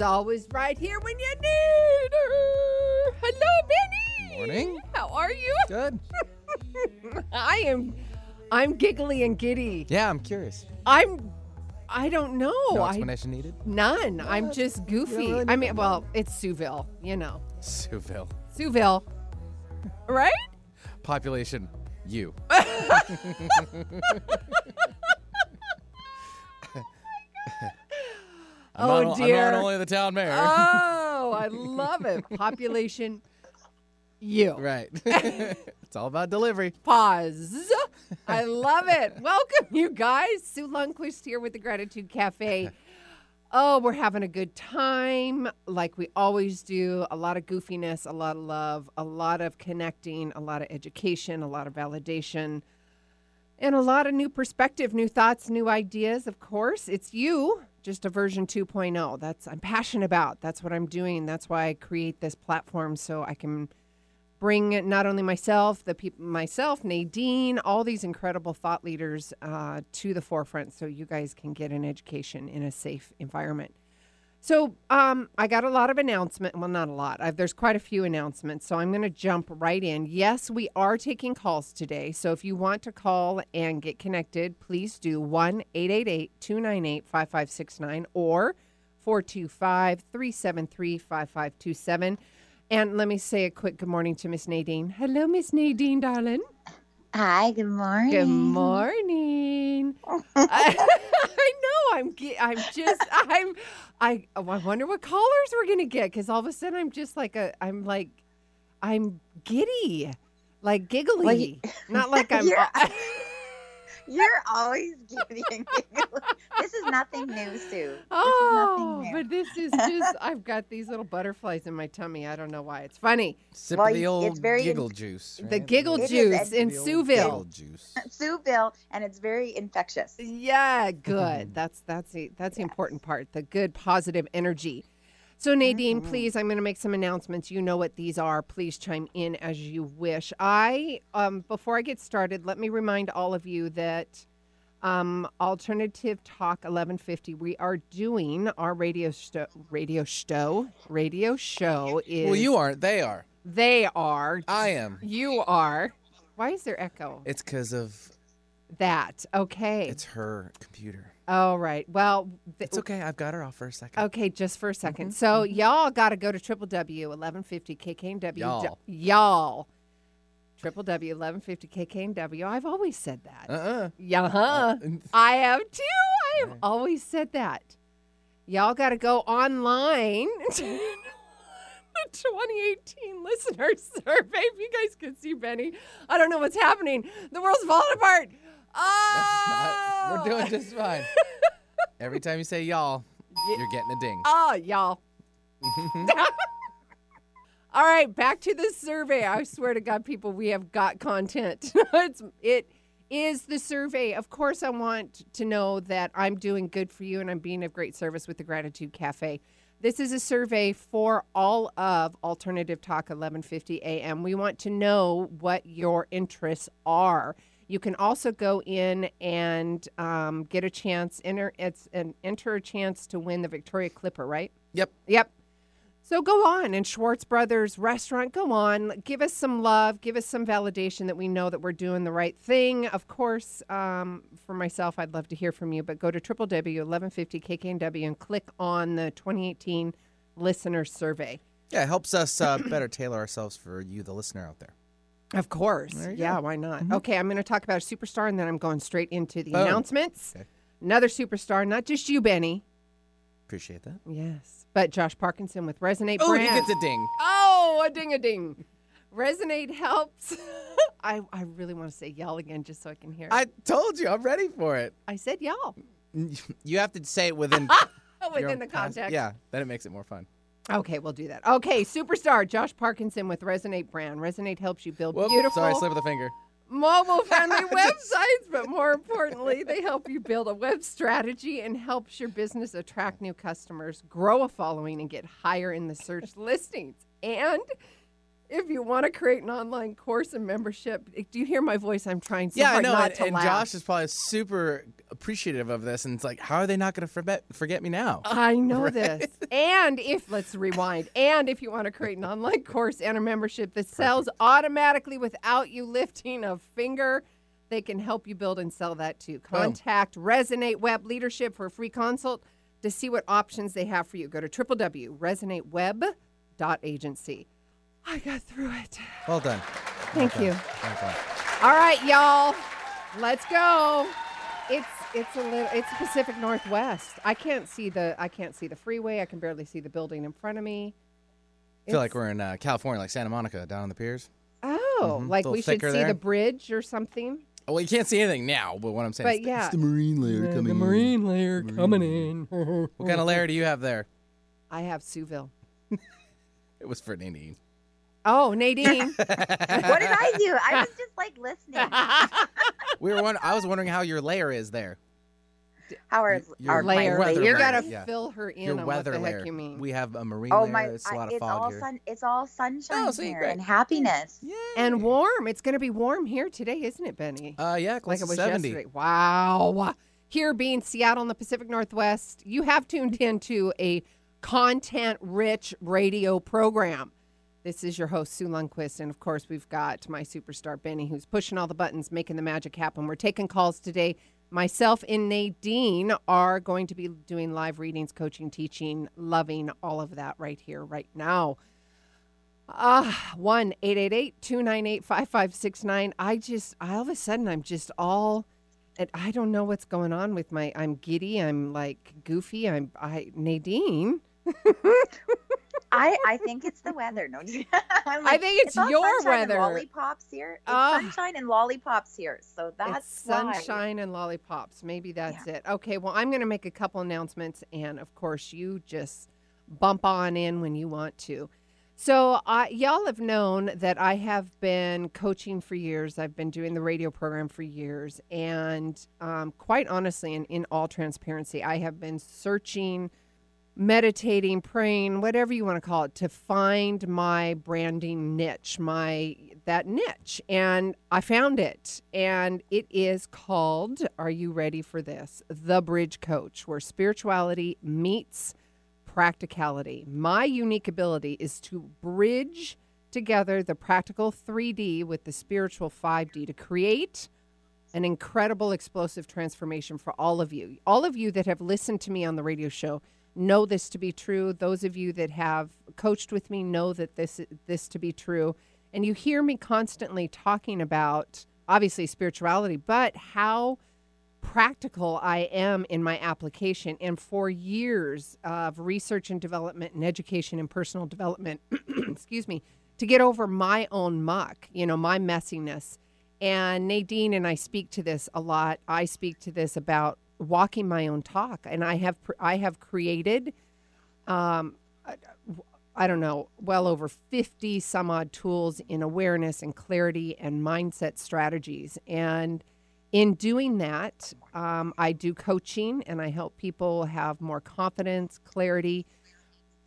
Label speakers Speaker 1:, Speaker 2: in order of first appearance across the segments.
Speaker 1: She's always right here when you need her. Hello, Benny.
Speaker 2: Morning.
Speaker 1: How are you?
Speaker 2: Good.
Speaker 1: I am. I'm giggly and giddy.
Speaker 2: Yeah, I'm curious.
Speaker 1: I'm. I don't know.
Speaker 2: No
Speaker 1: I,
Speaker 2: explanation needed.
Speaker 1: none. I'm just goofy.
Speaker 2: really
Speaker 1: I mean, well, it's Sueville. You know,
Speaker 2: Suville.
Speaker 1: Sueville, right?
Speaker 2: Population, you. Oh I'm
Speaker 1: Oh,
Speaker 2: not,
Speaker 1: dear.
Speaker 2: I'm not only the town mayor.
Speaker 1: Oh, I love it. Population, you.
Speaker 2: right. it's all about delivery.
Speaker 1: Pause. I love it. Welcome, you guys. Sue Lundquist here with the Gratitude Cafe. Oh, we're having a good time like we always do. A lot of goofiness, a lot of love, a lot of connecting, a lot of education, a lot of validation, and a lot of new perspective, new thoughts, new ideas. Of course, it's you, just a version 2.0. That's I'm passionate about. That's what I'm doing. That's why I create this platform so I can bring not only myself, the people, myself, Nadine, all these incredible thought leaders uh, to the forefront, so you guys can get an education in a safe environment. So um, I got a lot of announcement. Well, not a lot. I've, there's quite a few announcements. So I'm going to jump right in. Yes, we are taking calls today. So if you want to call and get connected, please do 1 888 298 5569 or 425 373 5527. And let me say a quick good morning to Miss Nadine. Hello, Miss Nadine, darling.
Speaker 3: Hi, good morning.
Speaker 1: Good morning. I, I know. I'm. I'm just. I'm. I. I wonder what callers we're gonna get because all of a sudden I'm just like a. I'm like. I'm giddy, like giggly.
Speaker 3: You-
Speaker 1: Not like I'm.
Speaker 3: You're- You're always giddy and giggly. This is nothing new, Sue.
Speaker 1: oh,
Speaker 3: is nothing oh, new.
Speaker 1: but this is just. I've got these little butterflies in my tummy. I don't know why. It's funny.
Speaker 2: Sip
Speaker 3: Well,
Speaker 2: of the
Speaker 3: it's
Speaker 2: old
Speaker 3: very
Speaker 2: giggle
Speaker 3: in-
Speaker 2: juice.
Speaker 1: The giggle
Speaker 3: It is
Speaker 1: juice
Speaker 3: a-
Speaker 1: in
Speaker 2: The old
Speaker 1: Sueville.
Speaker 2: Juice.
Speaker 3: Sueville, and it's very infectious.
Speaker 1: Yeah, good. Mm. That's that's the that's the important part. The good positive energy. So Nadine, please, I'm going to make some announcements. You know what these are. Please chime in as you wish. I um, before I get started, let me remind all of you that um, Alternative Talk 1150. We are doing our radio show. Radio show. Radio show is.
Speaker 2: Well, you aren't. They are.
Speaker 1: They are.
Speaker 2: I am.
Speaker 1: You are. Why is there echo?
Speaker 2: It's because of
Speaker 1: That okay.
Speaker 2: it's her computer.
Speaker 1: All right. Well, th-
Speaker 2: It's okay. I've got her off for a second.
Speaker 1: Okay, just for a 2nd
Speaker 2: Mm-hmm,
Speaker 1: So y'all got to go to www.1150kknw.
Speaker 2: Y'all.
Speaker 1: Y'all. www.1150kknw. I've always said that.
Speaker 2: Uh-uh.
Speaker 1: Yeah, huh? I have too. I have always said that. Y'all got to go online to the 2018 listener survey. If you guys could see Benny, I don't know what's happening. The world's falling apart. Oh, Not,
Speaker 2: We're oh! doing just fine. Every time you say y'all, you're getting a ding.
Speaker 1: Oh, y'all. All right, back to the survey. I swear to God, people, we have got content. it's it is the survey. Of course, I want to know that I'm doing good for you and I'm being of great service with the Gratitude Cafe. This is a survey for all of Alternative Talk 1150 AM. We want to know what your interests are. You can also go in and um, get a chance. Enter it's an enter a chance to win the Victoria Clipper, right?
Speaker 2: Yep.
Speaker 1: Yep. So go on and Schwartz Brothers restaurant, go on. Give us some love. Give us some validation that we know that we're doing the right thing. Of course, um, for myself, I'd love to hear from you, but go to www.1150kknw and click on the 2018 listener survey.
Speaker 2: Yeah, it helps us uh, better tailor ourselves for you, the listener out there.
Speaker 1: Of course. Yeah,
Speaker 2: go.
Speaker 1: why not? Mm-hmm. Okay, I'm going to talk about a superstar and then I'm going straight into the
Speaker 2: Boom.
Speaker 1: announcements.
Speaker 2: Okay.
Speaker 1: Another superstar, not just you, Benny.
Speaker 2: Appreciate that.
Speaker 1: Yes. But Josh Parkinson with Resonate
Speaker 2: Oh, he gets a ding.
Speaker 1: Oh, a ding a ding. Resonate helps. I, I really want to say y'all again just so I can hear. it.
Speaker 2: I told you, I'm ready for it.
Speaker 1: I said y'all
Speaker 2: You have to say it within
Speaker 1: within the context.
Speaker 2: Yeah, then it makes it more fun.
Speaker 1: Okay, we'll do that. Okay, superstar Josh Parkinson with Resonate brand. Resonate helps you build
Speaker 2: Whoop,
Speaker 1: beautiful,
Speaker 2: Sorry, slipped with a finger.
Speaker 1: mobile friendly websites, but more importantly, they help you build a web strategy and helps your business attract new customers, grow a following, and get higher in the search listings. And if you want to create an online course and membership, eh, do you hear my voice? I'm trying so
Speaker 2: yeah, I know.
Speaker 1: not
Speaker 2: And,
Speaker 1: to
Speaker 2: and
Speaker 1: laugh.
Speaker 2: Josh is probably super appreciative of this, and it's like, how are they not going to forget forget me now?
Speaker 1: I know
Speaker 2: Right?
Speaker 1: this. And if, let's rewind, and if you want to create an online course and a membership that sells automatically without you lifting a finger, they can help you build and sell that too. Contact Resonate Web Leadership for a free consult to see what options they have for you. Go to www.resonateweb.agency. I got through it.
Speaker 2: Well done.
Speaker 1: Thank
Speaker 2: Well
Speaker 1: you.
Speaker 2: done. Well done.
Speaker 1: All right, y'all. Let's go. It's it's a little it's Pacific Northwest. I can't see the I can't see the freeway. I can barely see the building in front of me.
Speaker 2: I feel like we're in uh, California, like Santa Monica, down on the piers.
Speaker 1: Oh,
Speaker 2: Mhm.
Speaker 1: like we should see
Speaker 2: there.
Speaker 1: the bridge or something.
Speaker 2: Oh, well, you can't see anything now, but what I'm saying
Speaker 1: But
Speaker 2: is
Speaker 1: yeah.
Speaker 2: it's the marine layer
Speaker 1: The-
Speaker 2: coming
Speaker 1: the
Speaker 2: in.
Speaker 1: The marine layer coming in.
Speaker 2: What kind of layer do you have there?
Speaker 1: I have Sueville.
Speaker 2: It was for Nadine.
Speaker 1: Oh, Nadine.
Speaker 3: What did I do? I was just like listening.
Speaker 2: We were. Wonder- I was wondering how your layer is there.
Speaker 3: How are,
Speaker 2: Your
Speaker 3: are my
Speaker 1: layer. You
Speaker 2: layer,
Speaker 1: gotta
Speaker 2: yeah.
Speaker 1: fill her in
Speaker 2: your
Speaker 1: on
Speaker 2: weather
Speaker 1: what the
Speaker 2: layer.
Speaker 1: heck you mean.
Speaker 2: We have a marine
Speaker 3: Oh
Speaker 2: layer.
Speaker 3: my!
Speaker 2: It's a lot
Speaker 3: I-
Speaker 2: of
Speaker 3: it's
Speaker 2: fog
Speaker 3: all
Speaker 2: here.
Speaker 3: sun. It's all sunshine
Speaker 2: Oh, see,
Speaker 3: here
Speaker 2: great.
Speaker 3: and happiness.
Speaker 1: and warm. It's going to be warm here today, isn't it, Benny?
Speaker 2: Uh, yeah,
Speaker 1: like
Speaker 2: close
Speaker 1: it
Speaker 2: to
Speaker 1: was
Speaker 2: 70.
Speaker 1: yesterday. Wow. Here being Seattle in the Pacific Northwest, you have tuned into a content rich radio program. This is your host, Sue Lundquist. And of course, we've got my superstar, Benny, who's pushing all the buttons, making the magic happen. We're taking calls today. Myself and Nadine are going to be doing live readings, coaching, teaching, loving all of that right here, right now. Ah, one eight eight eight two nine eight five five six nine. I just all of a sudden I'm just all, and I don't know what's going on with my. I'm giddy. I'm like goofy. I'm I Nadine.
Speaker 3: I I think it's the weather. No, I'm
Speaker 1: I think it's
Speaker 3: all
Speaker 1: your
Speaker 3: sunshine and
Speaker 1: weather.
Speaker 3: lollipops here. It's
Speaker 1: Ah.
Speaker 3: sunshine and lollipops here. So that's
Speaker 1: it's
Speaker 3: why.
Speaker 1: sunshine and lollipops. Maybe that's it. Okay. Well, I'm going to make a couple announcements, and of course, you just bump on in when you want to. So, uh, y'all have known that I have been coaching for years. I've been doing the radio program for years. And um, quite honestly, and in all transparency, I have been searching, meditating, praying, whatever you want to call it, to find my branding niche, my that niche. And I found it. And it is called, are you ready for this? The Bridge Coach, where spirituality meets practicality. My unique ability is to bridge together the practical 3D with the spiritual 5D to create an incredible explosive transformation for all of you. All of you that have listened to me on the radio show know this to be true. Those of you that have coached with me know that this is this to be true. And you hear me constantly talking about obviously spirituality, but how practical I am in my application. And for years of research and development and education and personal development, excuse me, to get over my own muck, you know, my messiness. And Nadine and I speak to this a lot. I speak to this about walking my own talk, and I have I have created, um, I- don't know, well over fifty some odd tools in awareness and clarity and mindset strategies. And in doing that, um, I do coaching and I help people have more confidence, clarity,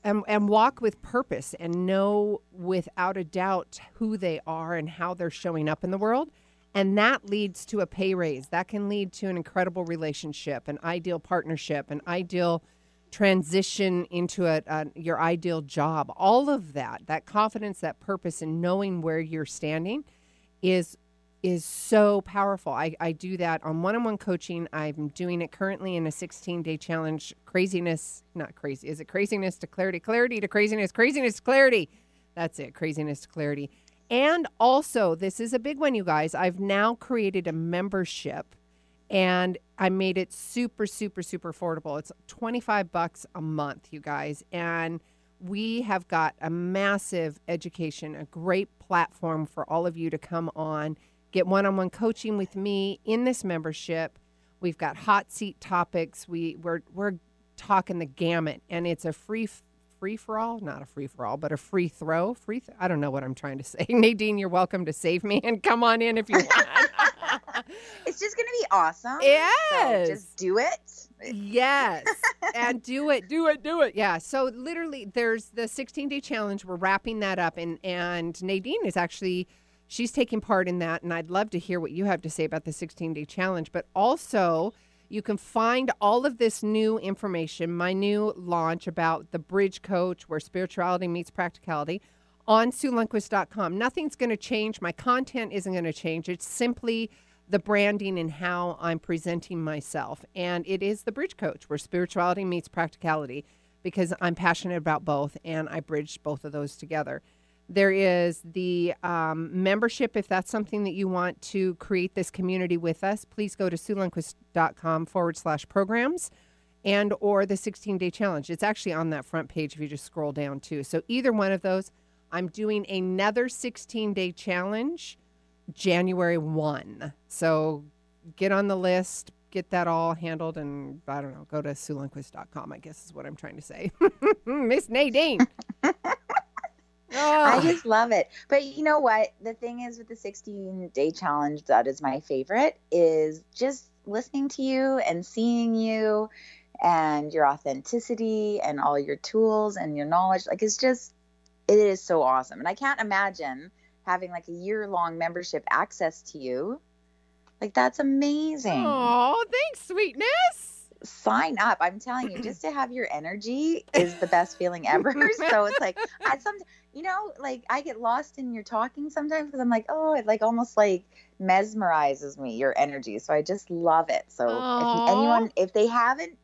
Speaker 1: and, and walk with purpose and know without a doubt who they are and how they're showing up in the world. And that leads to a pay raise. That can lead to an incredible relationship, an ideal partnership, an ideal transition into a, a your ideal job. All of that, that confidence, that purpose, and knowing where you're standing, is is so powerful. I, I do that on one on one coaching. I'm doing it currently in a 16 day challenge. Craziness, not crazy. Is it craziness to clarity? Clarity to craziness, craziness to clarity. That's it. Craziness to clarity. And also, this is a big one, you guys. I've now created a membership and I made it super, super, super affordable. It's 25 bucks a month, you guys. And we have got a massive education, a great platform for all of you to come on, get one on one coaching with me in this membership. We've got hot seat topics. We, we're, we're talking the gamut, and it's a free free for all, not a free for all, but a free throw. Free, th- I don't know what I'm trying to say. Nadine, you're welcome to save me and come on in if you want.
Speaker 3: It's just going to be awesome.
Speaker 1: Yes.
Speaker 3: So just do it.
Speaker 1: yes. and do it, do it, do it. Yeah. So literally there's the 16 day challenge. We're wrapping that up and and Nadine is actually she's taking part in that and I'd love to hear what you have to say about the 16 day challenge, but also you can find all of this new information, my new launch about the bridge coach where spirituality meets practicality on SueLundquist.com. Nothing's going to change. My content isn't going to change. It's simply the branding and how I'm presenting myself. And it is the bridge coach where spirituality meets practicality because I'm passionate about both and I bridge both of those together. There is the um, membership. If that's something that you want to create this community with us, please go to SueLundquist.com forward slash programs and or the 16 day challenge. It's actually on that front page if you just scroll down too. So either one of those, I'm doing another 16 day challenge January 1. So get on the list, get that all handled, and I don't know, go to SueLundquist.com, I guess is what I'm trying to say. Miss Nadine.
Speaker 3: I
Speaker 1: Oh,
Speaker 3: just love it. But you know what? The thing is with the 16 day challenge, that is my favorite, is just listening to you and seeing you and your authenticity and all your tools and your knowledge. Like, it's just, it is so awesome. And I can't imagine having like a year long membership access to you. Like, that's amazing.
Speaker 1: oh, thanks, sweetness.
Speaker 3: Sign up. I'm telling you, just to have your energy is the best feeling ever. so it's like I some you know, like I get lost in your talking sometimes because I'm like, oh, it like almost like mesmerizes me your energy. So I just love it. So
Speaker 1: Aw.
Speaker 3: if anyone if they haven't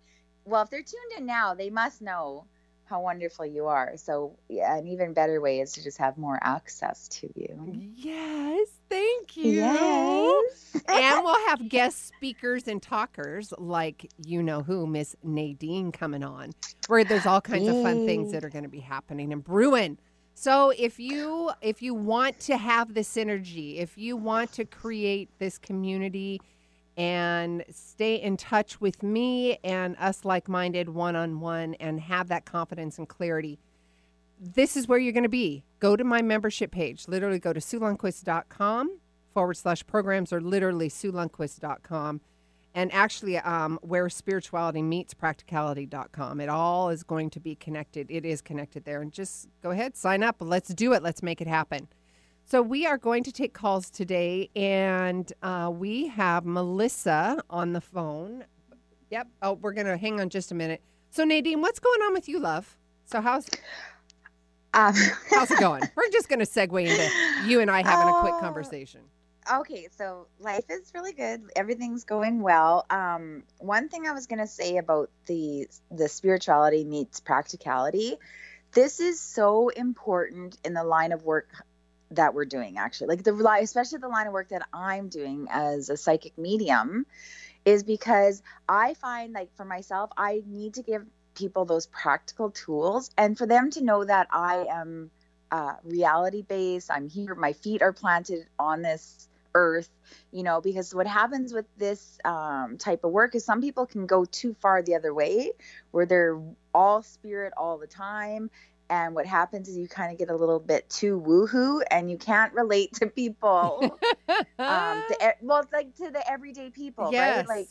Speaker 3: well, if they're tuned in now, they must know how wonderful you are. So yeah, an even better way is to just have more access to you.
Speaker 1: Yes, thank you.
Speaker 3: Yes.
Speaker 1: and we'll have guest speakers and talkers like you know who, Miss Nadine, coming on, where there's all kinds of fun things that are going to be happening and brewing. So if you if you want to have this energy, if you want to create this community and stay in touch with me and us like-minded one-on-one and have that confidence and clarity this is where you're going to be. Go to my membership page. Literally go to SueLundquist.com forward slash programs or literally SueLundquist.com. And actually, um, where spirituality meets practicality.com. It all is going to be connected. It is connected there. And just go ahead, sign up. Let's do it. Let's make it happen. So, we are going to take calls today, and uh, we have Melissa on the phone. Yep. Oh, we're going to hang on just a minute. So, Nadine, what's going on with you, love? So, how's
Speaker 3: Um,
Speaker 1: How's it going? We're just going to segue into you and I having a quick
Speaker 3: Oh.
Speaker 1: conversation.
Speaker 3: okay so life is really good everything's going well um one thing i was going to say about the the spirituality meets practicality this is so important in the line of work that we're doing actually. Like the especially the line of work that i'm doing as a psychic medium is because i find like for myself i need to give people those practical tools and for them to know that i am uh, reality based i'm here my feet are planted on this earth you know because what happens with this um, type of work is some people can go too far the other way where they're all spirit all the time and what happens is you kind of get a little bit too woohoo and you can't relate to people. Um to, well like to the everyday people
Speaker 1: yes.
Speaker 3: right? Like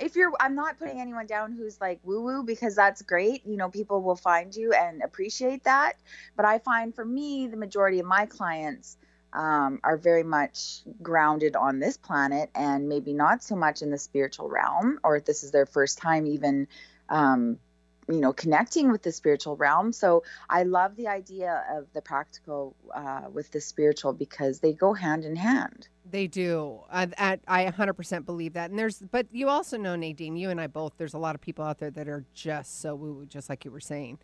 Speaker 3: if you're i'm not putting anyone down who's like woo woo because that's great you know people will find you and appreciate that. But i find for me the majority of my clients um, are very much grounded on this planet and maybe not so much in the spiritual realm or if this is their first time even um, you know connecting with the spiritual realm so i love the idea of the practical uh, with the spiritual because they go hand in hand
Speaker 1: They do. I, I, I 100% believe that. And there's, but you also know, Nadine, you and I both, there's a lot of people out there that are just so woo woo, just like you were saying.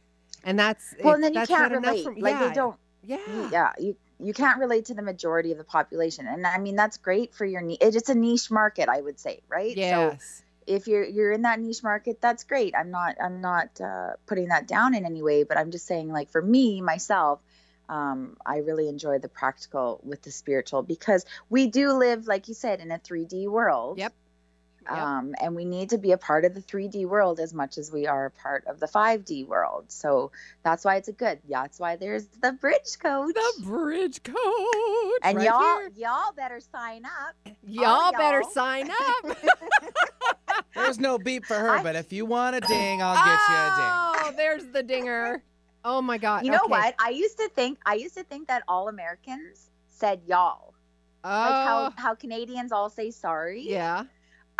Speaker 1: And that's,
Speaker 3: well and then you can't relate
Speaker 1: me.
Speaker 3: like
Speaker 1: yeah.
Speaker 3: they don't
Speaker 1: Yeah.
Speaker 3: yeah you you can't relate to the majority of the population and i mean that's great for your niche it's a niche market i would say right so
Speaker 1: Yes.
Speaker 3: If you're you're in that niche market, that's great. I'm not I'm not uh, putting that down in any way, but I'm just saying like for me myself, um, I really enjoy the practical with the spiritual because we do live, like you said, in a 3D world.
Speaker 1: Yep. Yep.
Speaker 3: Um, and we need to be a part of the 3D world as much as we are a part of the 5D world. So that's why it's a good. Yeah, that's why there's the bridge coach.
Speaker 1: The bridge coach.
Speaker 3: and
Speaker 1: right
Speaker 3: y'all,
Speaker 1: here.
Speaker 3: y'all better sign up.
Speaker 1: y'all better
Speaker 3: y'all.
Speaker 1: sign up.
Speaker 2: There's no beep for her,
Speaker 3: I-
Speaker 2: but if you want a ding, I'll get you a ding.
Speaker 1: Oh, there's the dinger. Oh my God.
Speaker 3: You know
Speaker 1: okay.
Speaker 3: what? I used to think I used to think that all Americans said y'all.
Speaker 1: Oh,
Speaker 3: Like how, how Canadians all say sorry.
Speaker 1: yeah.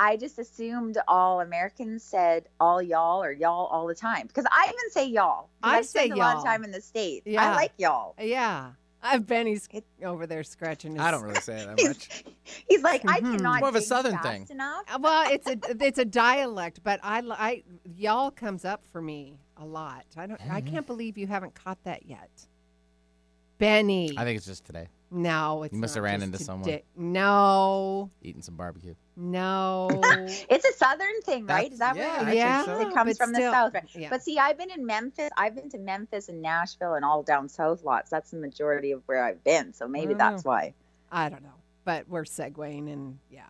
Speaker 3: I just assumed all Americans said all y'all or y'all all the time because I even say y'all.
Speaker 1: I
Speaker 3: I've spent
Speaker 1: say
Speaker 3: a lot
Speaker 1: y'all.
Speaker 3: of time in the states.
Speaker 1: Yeah.
Speaker 3: I like y'all.
Speaker 1: Yeah. I've Benny's over there scratching his.
Speaker 2: I don't really say it that much.
Speaker 3: he's like, I
Speaker 1: Mhm.
Speaker 3: cannot.
Speaker 2: More of a Southern thing.
Speaker 3: Enough.
Speaker 1: Uh, Well, it's a it's a dialect, but I, I y'all comes up for me a lot. I don't. I can't believe you haven't caught that yet, Benny.
Speaker 2: I think it's just today,
Speaker 1: no, it's
Speaker 2: You must have ran
Speaker 1: just
Speaker 2: into someone.
Speaker 1: today. No,
Speaker 2: eating some barbecue.
Speaker 1: no.
Speaker 3: It's a southern thing, right?
Speaker 2: That's-
Speaker 3: Is that
Speaker 2: yeah,
Speaker 3: where it,
Speaker 1: yeah,
Speaker 2: so.
Speaker 3: it comes
Speaker 1: but
Speaker 3: from
Speaker 1: still-
Speaker 3: the south? Right?
Speaker 1: Yeah.
Speaker 3: But see, I've been in Memphis. I've been to Memphis and Nashville and all down south lots. That's the majority of where I've been. So maybe oh,
Speaker 1: don't
Speaker 3: that's why.
Speaker 1: I don't know, but we're segueing, and yeah,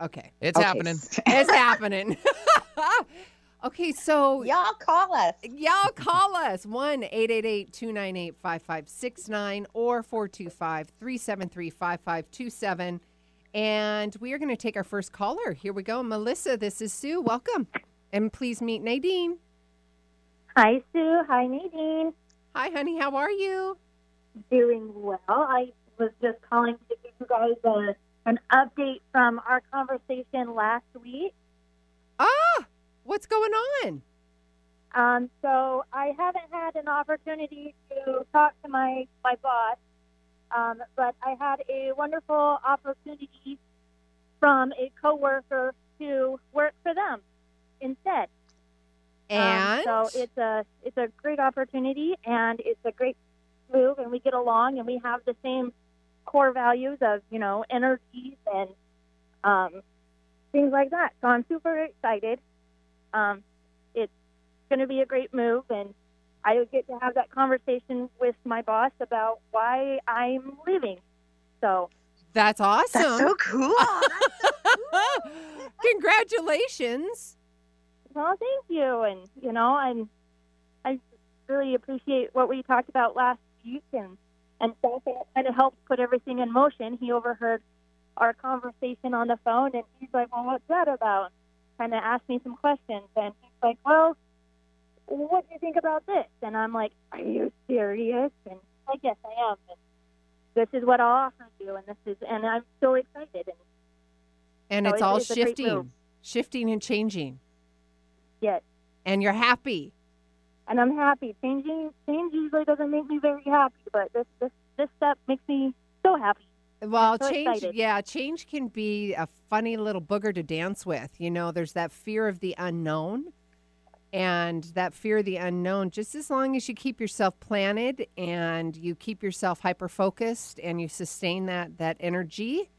Speaker 1: okay,
Speaker 2: It's
Speaker 3: Okay.
Speaker 2: happening.
Speaker 1: it's happening. okay, so
Speaker 3: Y'all call us.
Speaker 1: Y'all call us 1 888 298 5569 or 425 373 5527. And we are going to take our first caller. Here we go. Melissa, this is Sue. Welcome. And please meet Nadine.
Speaker 4: Hi, Sue. Hi, Nadine.
Speaker 1: Hi, honey. How are you?
Speaker 4: Doing well. I was just calling to give you guys a, an update from our conversation last week.
Speaker 1: Ah, what's going on?
Speaker 4: Um, so I haven't had an opportunity to talk to my my boss, um, but I had a wonderful opportunity from a coworker to work for them instead. Um,
Speaker 1: And
Speaker 4: so it's a it's a great opportunity and it's a great move and we get along and we have the same core values of you know energies and um, things like that. So I'm super excited. Um, it's going to be a great move and I get to have that conversation with my boss about why I'm leaving. So
Speaker 1: that's awesome.
Speaker 3: That's so cool.
Speaker 1: Congratulations.
Speaker 4: Well, thank you, and you know, I'm I really appreciate what we talked about last week, and and Seth kind of helped put everything in motion. He overheard our conversation on the phone, and he's like, "Well, what's that about?" Kind of asked me some questions, and he's like, "Well, what do you think about this?" And I'm like, "Are you serious?" And he's like, "Yes, I am." And this is what I'll offer you, and this is, and I'm so excited, and
Speaker 1: And
Speaker 4: So
Speaker 1: it's
Speaker 4: it's-
Speaker 1: all
Speaker 4: it's a great move.
Speaker 1: shifting, shifting and changing.
Speaker 4: yes.
Speaker 1: And you're happy.
Speaker 4: and I'm happy. Changing change usually doesn't make me very happy, but this this this step makes me so happy.
Speaker 1: Well,
Speaker 4: so
Speaker 1: change,
Speaker 4: excited.
Speaker 1: yeah, change can be a funny little booger to dance with. You know, there's that fear of the unknown. And that fear of the unknown, just as long as you keep yourself planted and you keep yourself hyper focused and you sustain that that energy,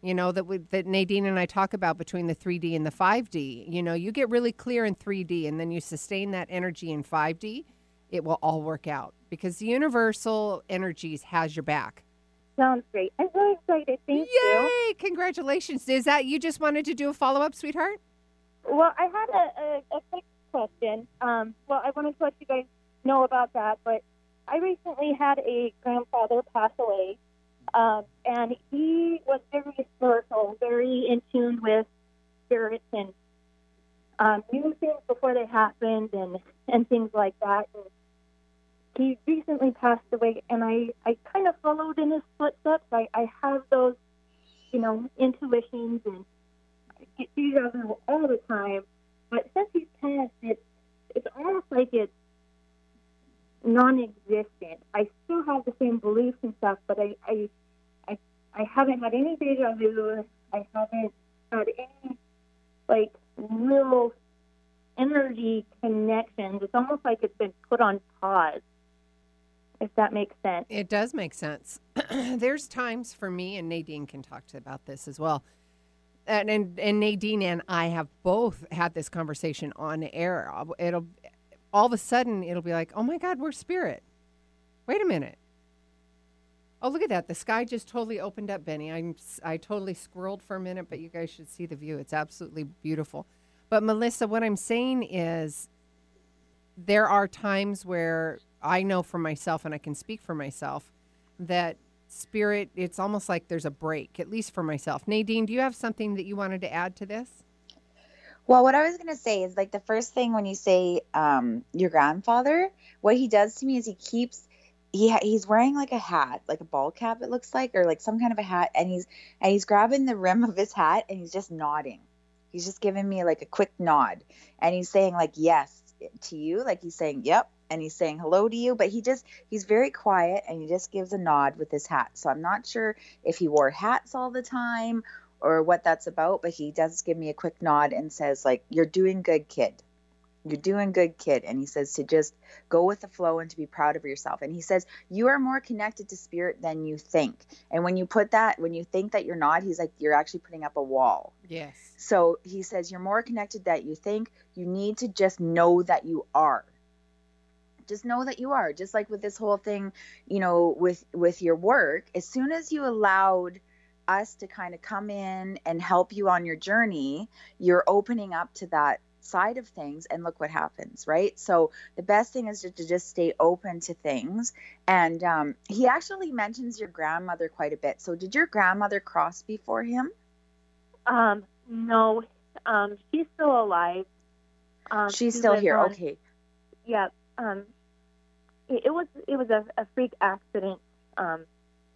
Speaker 1: you know, that we, that Nadine and I talk about between the 3D and the 5D. You know, you get really clear in 3D and then you sustain that energy in 5D, it will all work out because the universal energies has your back.
Speaker 4: Sounds great. I'm so excited. Thank you.
Speaker 1: Yay! Congratulations. Is that you just wanted to do a follow up, sweetheart?
Speaker 4: Well, I had a, a, a quick question. Um, well, I wanted to let you guys know about that, but I recently had a grandfather pass away, um, and he was very spiritual, very in tune with spirits and um, knew things before they happened and and things like that. And he recently passed away, and I I kind of followed in his footsteps. I I have those, you know, intuitions and get deja vu all the time. But since he's passed, it's it's almost like it's non-existent. I still have the same beliefs and stuff, but I I I, I haven't had any deja vu. I haven't had any like real energy connections. It's almost like it's been put on pause. If that makes sense.
Speaker 1: It does make sense. There's times for me, and Nadine can talk to about this as well. and, and and Nadine and I have both had this conversation on air. It'll all of a sudden it'll be like, oh my God, we're spirit. Wait a minute. Oh, look at that! The sky just totally opened up, Benny. I'm I totally squirreled for a minute, but you guys should see the view. It's absolutely beautiful. But Melissa, what I'm saying is, there are times where I know for myself, and I can speak for myself, that spirit. It's almost like there's a break, at least for myself. Nadine, do you have something that you wanted to add to this?
Speaker 3: Well, what I was going to say is like the first thing when you say um, your grandfather, what he does to me is he keeps he ha- he's wearing like a hat, like a ball cap it looks like or like some kind of a hat and he's and he's grabbing the rim of his hat and he's just nodding. He's just giving me like a quick nod and he's saying like yes to you, like he's saying yep and he's saying hello to you, but he just he's very quiet and he just gives a nod with his hat. So I'm not sure if he wore hats all the time or what that's about, but he does give me a quick nod and says like you're doing good, kid. You're doing good, kid. And he says to just go with the flow and to be proud of yourself. And he says, You are more connected to spirit than you think. And when you put that, when you think that you're not, he's like, You're actually putting up a wall.
Speaker 1: Yes.
Speaker 3: So he says, You're more connected that you think. You need to just know that you are just know that you are. Just like with this whole thing you know with with your work as soon as you allowed us to kind of come in and help you on your journey you're opening up to that side of things and look what happens right? So the best thing is to, to just stay open to things. And um, he actually mentions your grandmother quite a bit. So did your grandmother cross before him?
Speaker 4: Um, no, um, she's still alive. Um,
Speaker 3: she's
Speaker 4: she
Speaker 3: still here.
Speaker 4: on-
Speaker 3: okay.
Speaker 4: Yeah. It, was it was a, a freak accident um,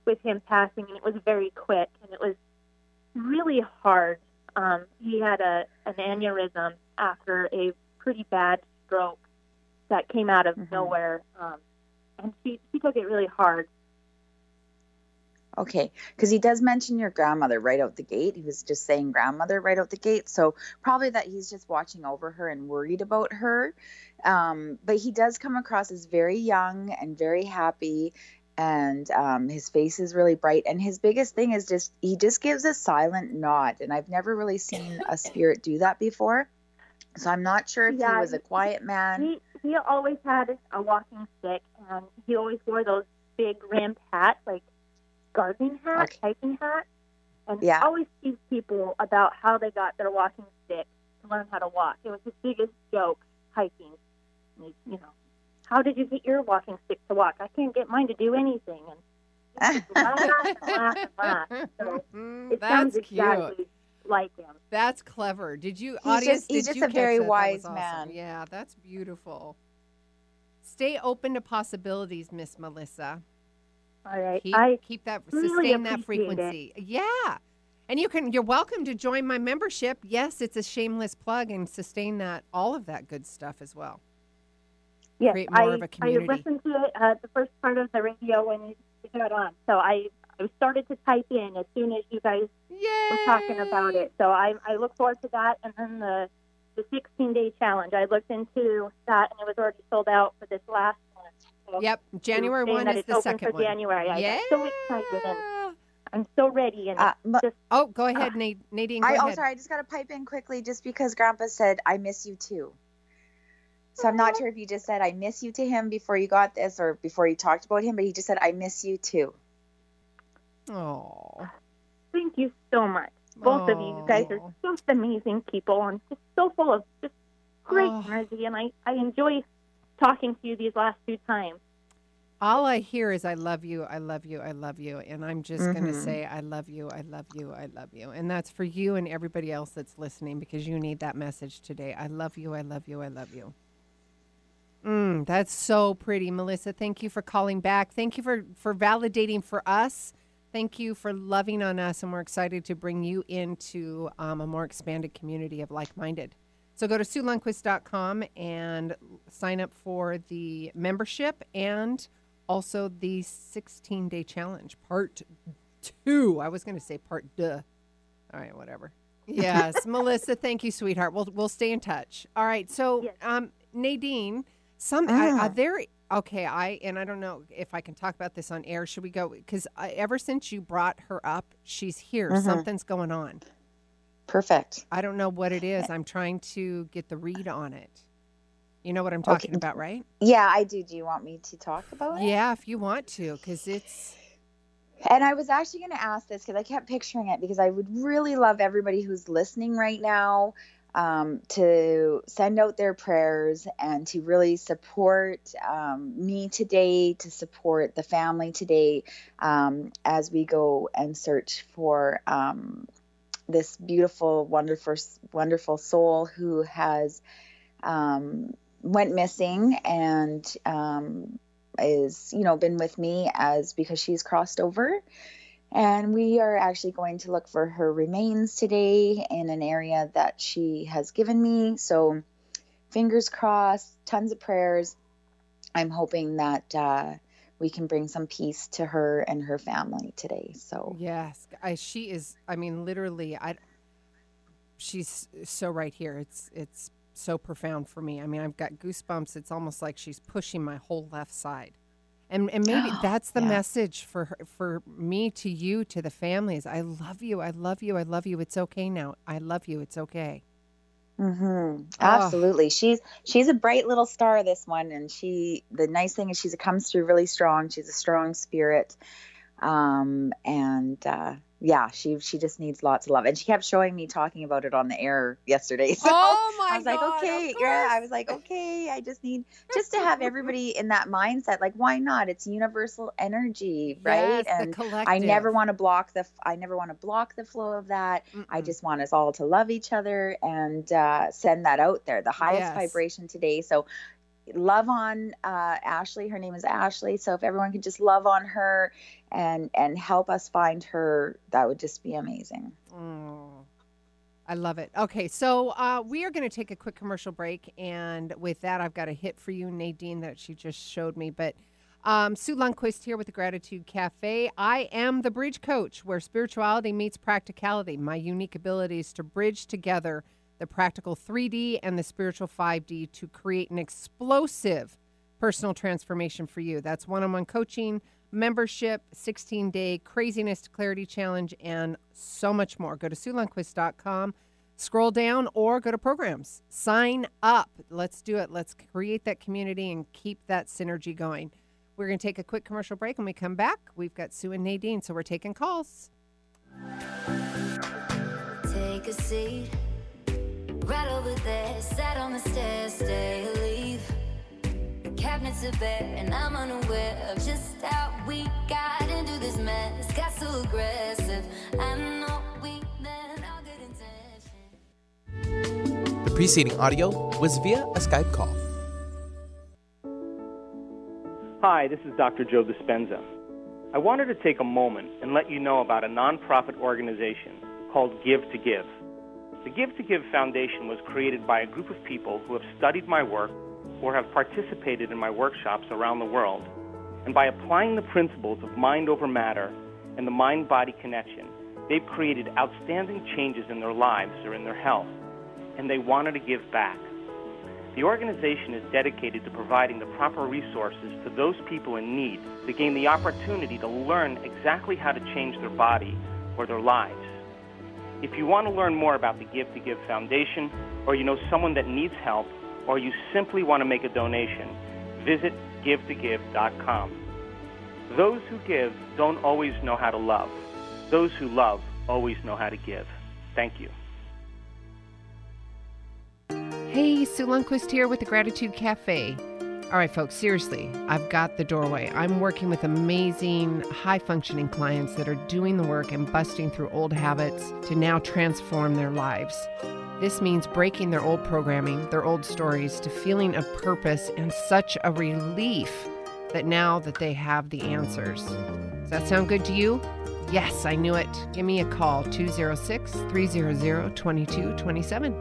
Speaker 4: with him passing, and it was very quick, and it was really hard. Um, he had a an aneurysm after a pretty bad stroke that came out of
Speaker 3: Mhm.
Speaker 4: nowhere, um, and she she took it really hard.
Speaker 3: Okay, because he does mention your grandmother right out the gate. He was just saying grandmother right out the gate. So probably that he's just watching over her and worried about her. Um, but he does come across as very young and very happy. And um, his face is really bright. And his biggest thing is just, he just gives a silent nod. And I've never really seen a spirit do that before. So I'm not sure if
Speaker 4: Yeah,
Speaker 3: he was a quiet man.
Speaker 4: He he always had a walking stick, and he always wore those big rimmed hats, like gardening hat,
Speaker 3: Okay.
Speaker 4: hiking hat, and
Speaker 3: Yeah.
Speaker 4: always teased people about how they got their walking stick to learn how to walk. It was his biggest joke hiking. And you know, how did you get your walking stick to walk? I can't get mine to do anything, and laugh and laugh and laugh. So mm, it sounds
Speaker 1: That's
Speaker 4: exactly
Speaker 1: cute.
Speaker 4: like him.
Speaker 1: That's clever. Did you,
Speaker 3: He's
Speaker 1: audience?
Speaker 3: just- he's
Speaker 1: did
Speaker 3: just
Speaker 1: you
Speaker 3: a
Speaker 1: catch
Speaker 3: very
Speaker 1: that? That was awesome.
Speaker 3: man.
Speaker 1: Yeah, that's beautiful. Stay open to possibilities, Miss Melissa.
Speaker 4: All right,
Speaker 1: Keep,
Speaker 4: I
Speaker 1: keep that
Speaker 4: really
Speaker 1: sustain that
Speaker 4: appreciate it.
Speaker 1: frequency. Yeah. And you can you're welcome to join my membership. Yes, it's a shameless plug and sustain that all of that good stuff as well.
Speaker 4: Yes,
Speaker 1: create more
Speaker 4: I,
Speaker 1: of a community.
Speaker 4: I listened to uh, the first part of the radio when you you got on. So I, I started to type in as soon as you guys
Speaker 1: Yay!
Speaker 4: were talking about it. So I, I look forward to that. And then the, the 16 day challenge, I looked into that and it was already sold out for this last one.
Speaker 1: Yep, January
Speaker 4: saying
Speaker 1: 1
Speaker 4: that
Speaker 1: is
Speaker 4: it's
Speaker 1: the second
Speaker 4: for
Speaker 1: one.
Speaker 4: January. I
Speaker 1: yeah.
Speaker 4: so excited and I'm so ready. And
Speaker 3: Uh,
Speaker 4: just,
Speaker 1: Oh, go ahead, Nad- Nadine. Go
Speaker 3: I, oh, sorry, I just got to pipe in quickly just because Grandpa said, I miss you too. So I'm not sure if you just said, I miss you to him before you got this or before you talked about him, but he just said, I miss you too.
Speaker 1: Oh,
Speaker 4: thank you so much. Both of you, you guys are just amazing people and just so full of just great
Speaker 1: Oh.
Speaker 4: energy. And I, I enjoy talking to you these last two times.
Speaker 1: all I hear is I love you, I love you, I love you. And I'm just going to say, I love you, I love you, I love you. And that's for you and everybody else that's listening because you need that message today. I love you, I love you, I love you. Mm, that's so pretty, Melissa. Thank you for calling back. Thank you for, for validating for us. Thank you for loving on us. And we're excited to bring you into um, a more expanded community of like minded. So go to SueLundquist.com and sign up for the membership and also the 16 day challenge, part two. I was going to say part duh. All right, whatever. Yes, Melissa, thank you, sweetheart. We'll we'll stay in touch. All right, so
Speaker 4: Yes.
Speaker 1: um, Nadine, some I,
Speaker 3: Ah.
Speaker 1: are there. Okay, I and I don't know if I can talk about this on air. Should we go? Because ever since you brought her up, she's here.
Speaker 3: Mhm.
Speaker 1: Something's going on.
Speaker 3: Perfect.
Speaker 1: I don't know what it is. I'm trying to get the read on it. You know what I'm talking
Speaker 3: Okay.
Speaker 1: about, right?
Speaker 3: Yeah, I do. Do you want me to talk about it?
Speaker 1: Yeah, if you want to, because it's
Speaker 3: And I was actually going to ask this because I kept picturing it because I would really love everybody who's listening right now um, to send out their prayers and to really support um, me today, to support the family today um, as we go and search for um, this beautiful, wonderful, wonderful soul who has um, went missing and um, is you know been with me as because she's crossed over. And we are actually going to look for her remains today in an area that she has given me. So fingers crossed tons of prayers. I'm hoping that uh, we can bring some peace to her and her family today so
Speaker 1: yes. I, she is. I mean, literally, I. She's so right here. It's it's so profound for me. I mean, I've got goosebumps. It's almost like she's pushing my whole left side. And, and maybe that's the
Speaker 3: Yeah.
Speaker 1: message for her, for me to you to the families. I love you. I love you. I love you. It's okay now. I love you. It's okay.
Speaker 3: Mm-hmm. Absolutely. She's she's a bright little star, this one, and she. The nice thing is she comes through really strong. She's a strong spirit, um, and uh, yeah, she she just needs lots of love. And she kept showing me talking about it on the air yesterday. So
Speaker 1: Oh my
Speaker 3: I was like,
Speaker 1: God, of
Speaker 3: okay, yeah. I was like, okay. I just need just to have everybody in that mindset. Like, why not? It's universal energy, right?
Speaker 1: Yes,
Speaker 3: and I never want to block the. I never want to block the flow of that. I
Speaker 1: Mm-mm.
Speaker 3: just want us all to love each other and uh, send that out there, the highest
Speaker 1: Yes.
Speaker 3: vibration today. So, love on uh, Ashley. Her name is Ashley. So, if everyone could just love on her and and help us find her, that would just be amazing.
Speaker 1: I love it. Okay, so uh, we are going to take a quick commercial break, and with that, I've got a hit for you, Nadine, that she just showed me. But um, Sue Lundquist here with the Gratitude Cafe. I am the bridge coach, where spirituality meets practicality. My unique abilities to bridge together the practical 3D and the spiritual 5D to create an explosive personal transformation for you. That's one on one coaching, membership, 16 day craziness to clarity challenge, and so much more. Go to SueLundquist.com, scroll down, or go to programs. Sign up. Let's do it. Let's create that community and keep that synergy going. We're going to take a quick commercial break. When we come back, we've got Sue and Nadine, so we're taking calls.
Speaker 5: Take a seat. Right over there, sat on the stairs, stay or leave. The cabinets are bare, and I'm unaware of just how we got into this mess. Got so aggressive. I know we meant all good intentions.
Speaker 6: The preceding audio was via a Skype call.
Speaker 7: Hi, this is Dr. Joe Dispenza. I wanted to take a moment and let you know about a nonprofit organization called Give to Give. The Give to Give Foundation was created by a group of people who have studied my work or have participated in my workshops around the world. And by applying the principles of mind over matter and the mind body connection, they've created outstanding changes in their lives or in their health. And they wanted to give back. The organization is dedicated to providing the proper resources to those people in need to gain the opportunity to learn exactly how to change their body or their lives. If you want to learn more about the Give to Give Foundation, or you know someone that needs help, or you simply want to make a donation, visit givetogive.com. Those who give don't always know how to love. Those who love always know how to give. Thank you.
Speaker 1: Hey, Sue Lundquist here with the Gratitude Cafe. All right, folks, seriously, I've got the doorway. I'm working with amazing, high functioning clients that are doing the work and busting through old habits to now transform their lives. This means breaking their old programming, their old stories, to feeling a purpose and such a relief that now that they have the answers. Does that sound good to you? Yes, I knew it. Give me a call 206 300 2227.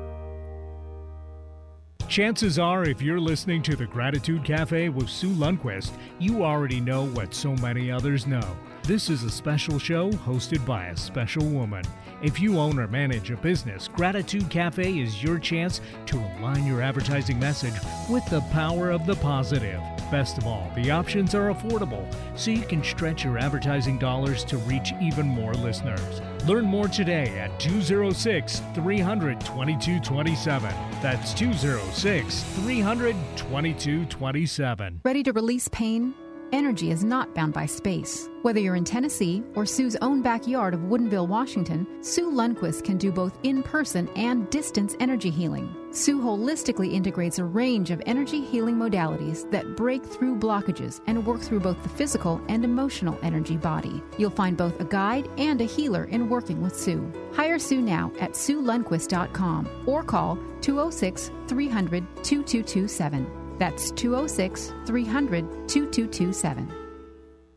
Speaker 8: Chances are, if you're listening to the Gratitude Cafe with Sue Lundquist, you already know what so many others know. This is a special show hosted by a special woman. If you own or manage a business, Gratitude Cafe is your chance to align your advertising message with the power of the positive. Best of all, the options are affordable, so you can stretch your advertising dollars to reach even more listeners. Learn more today at 206 300 2227. That's 206 300 2227.
Speaker 9: Ready to release pain? Energy is not bound by space. Whether you're in Tennessee or Sue's own backyard of Woodinville, Washington, Sue Lundquist can do both in person and distance energy healing. Sue holistically integrates a range of energy healing modalities that break through blockages and work through both the physical and emotional energy body. You'll find both a guide and a healer in working with Sue. Hire Sue now at SueLundquist.com or call 206 300 2227. That's 206 300 2227.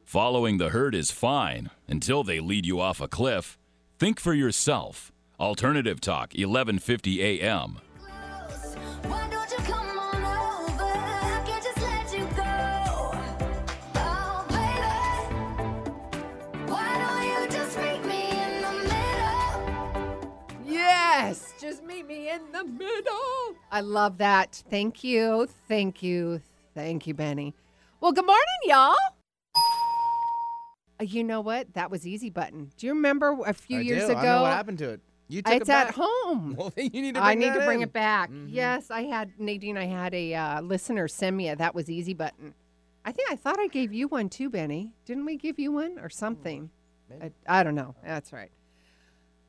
Speaker 10: Following the herd is fine until they lead you off a cliff. Think for yourself. Alternative Talk, 1150 AM.
Speaker 5: Me in the middle.
Speaker 1: I love that. Thank you. Thank you. Thank you, Benny. Well, good morning, y'all. Uh, You know what? That was easy button. Do you remember a few
Speaker 2: I
Speaker 1: years
Speaker 2: do.
Speaker 1: ago?
Speaker 2: I know what happened to it. You took
Speaker 1: it's
Speaker 2: it back.
Speaker 1: at home.
Speaker 2: Well, then you need to bring
Speaker 1: I need
Speaker 2: that
Speaker 1: to bring
Speaker 2: in.
Speaker 1: it back.
Speaker 2: Mhm.
Speaker 1: Yes, I had Nadine. I had a uh, listener send me a that was easy button. I think I thought I gave you one too, Benny. Didn't we give you one or something? I, I don't know. That's right.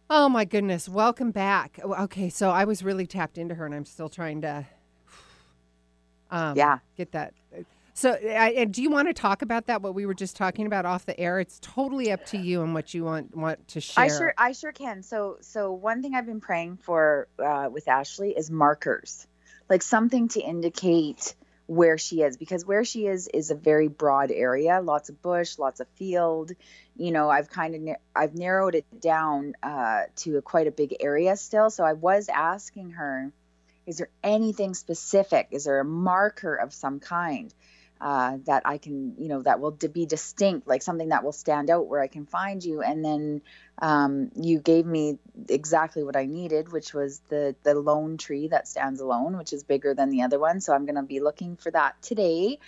Speaker 1: Oh my goodness! Welcome back. Oh, Okay, so I was really tapped into her, and I'm still trying to, um,
Speaker 3: Yeah.
Speaker 1: get that. So, I, and do you want to talk about that? What we were just talking about off the air? It's totally up to you and what you want want to share.
Speaker 3: I sure, I sure can. So, so one thing I've been praying for uh, with Ashley is markers, like something to indicate where she is, because where she is is a very broad area, lots of bush, lots of field. You know, I've kind of na- I've narrowed it down uh, to a, quite a big area still. So I was asking her, is there anything specific? Is there a marker of some kind? Uh, that I can, you know, that will d- be distinct, like something that will stand out where I can find you. And then um, you gave me exactly what I needed, which was the the lone tree that stands alone, which is bigger than the other one. So I'm going to be looking for that today.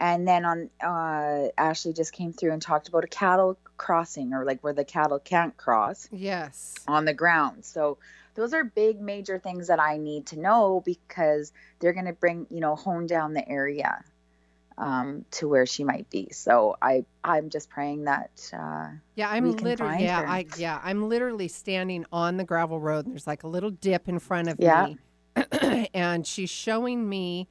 Speaker 3: And then on uh, Ashley just came through and talked about a cattle crossing, or like where the cattle can't cross
Speaker 1: yes.
Speaker 3: on the ground. So those are big major things that I need to know because they're going to bring, you know, hone down the area um, to where she might be. So I I'm just praying that uh,
Speaker 1: Yeah, I'm literally yeah,
Speaker 3: her.
Speaker 1: I yeah, I'm literally standing on the gravel road and there's like a little dip in front of
Speaker 3: Yeah.
Speaker 1: me. and she's showing me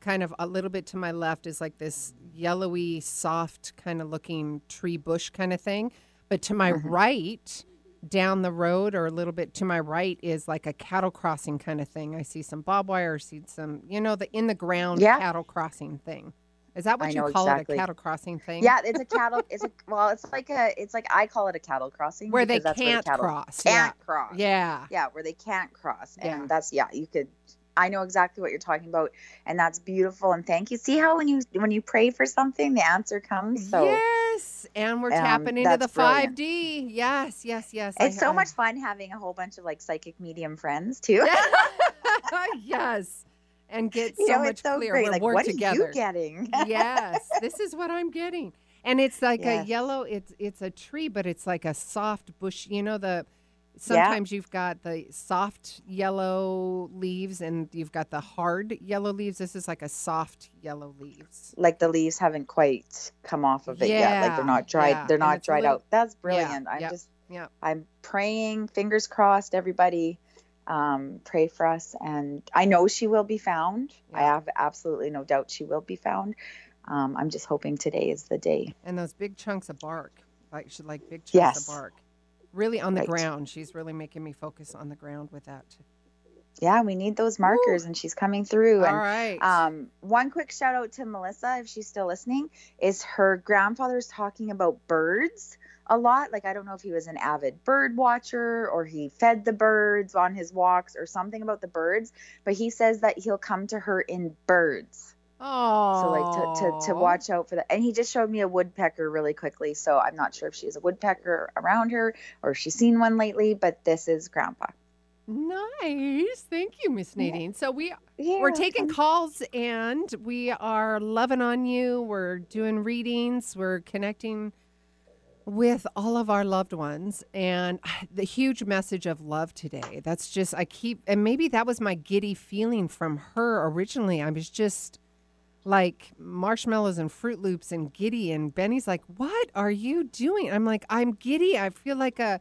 Speaker 1: kind of a little bit to my left is like this yellowy, soft kind of looking tree bush kind of thing. But to my
Speaker 3: Mm-hmm.
Speaker 1: right, down the road or a little bit to my right is like a cattle crossing kind of thing. I see some barbed wire, see some, you know, the in the ground
Speaker 3: Yeah.
Speaker 1: cattle crossing thing. Is that what
Speaker 3: I
Speaker 1: you call it? A cattle crossing thing?
Speaker 3: yeah, it's a cattle. It's a well, it's like a it's like I call it a cattle crossing
Speaker 1: Where they
Speaker 3: that's
Speaker 1: can't
Speaker 3: where the
Speaker 1: cross, yeah.
Speaker 3: Can't cross.
Speaker 1: Yeah.
Speaker 3: yeah, where they can't cross,
Speaker 1: Yeah.
Speaker 3: and that's yeah, you could. I know exactly what you're talking about, and that's beautiful. And thank you. See how when you when you pray for something, the answer comes. So
Speaker 1: yes, and we're
Speaker 3: um,
Speaker 1: tapping into the five D. Yes, yes, yes. I
Speaker 3: it's so
Speaker 1: ha-
Speaker 3: much fun having a whole bunch of like psychic medium friends too.
Speaker 1: yes, and get so
Speaker 3: you know,
Speaker 1: much
Speaker 3: so
Speaker 1: clearer.
Speaker 3: great.
Speaker 1: We're
Speaker 3: Like, what
Speaker 1: together.
Speaker 3: are you getting?
Speaker 1: yes, this is what I'm getting, and it's like a yellow. It's it's a tree, but it's like a soft bush. You know the. Sometimes you've got the soft yellow leaves and you've got the hard yellow leaves. This is like a soft yellow leaves.
Speaker 3: like the leaves haven't quite come off of it yet. Like they're not dried.
Speaker 1: yeah,
Speaker 3: They're not dried
Speaker 1: little-
Speaker 3: out. That's
Speaker 1: Yeah,
Speaker 3: brilliant. I'm
Speaker 1: yeah,
Speaker 3: just
Speaker 1: yeah.
Speaker 3: I'm praying, fingers crossed, everybody. Um, pray for us and I know she will be found. I have absolutely no doubt she will be found. Um, I'm just hoping today is the day.
Speaker 1: And those big chunks of bark, like she like big chunks
Speaker 3: Yes.
Speaker 1: of bark, really on the
Speaker 3: Right.
Speaker 1: ground. She's really making me focus on the ground with that.
Speaker 3: Yeah, we need those markers and she's coming through.
Speaker 1: All
Speaker 3: and
Speaker 1: right.
Speaker 3: Um, one quick shout out to Melissa, if she's still listening, is her grandfather's talking about birds a lot. Like, I don't know if he was an avid bird watcher or he fed the birds on his walks or something about the birds, but he says that he'll come to her in birds.
Speaker 1: Oh,
Speaker 3: So, like, to, to, to watch out for that. And he just showed me a woodpecker really quickly. So, I'm not sure if she has a woodpecker around her or if she's seen one lately, but this is grandpa.
Speaker 1: Nice. Thank you, Miss Nadine. So we
Speaker 3: Yeah,
Speaker 1: we're taking calls and we are loving on you. We're doing readings. We're connecting with all of our loved ones and the huge message of love today. That's just I keep and maybe that was my giddy feeling from her originally. I was just like marshmallows and fruit loops and giddy and Benny's like, "What are you doing?" I'm like, "I'm giddy. I feel like a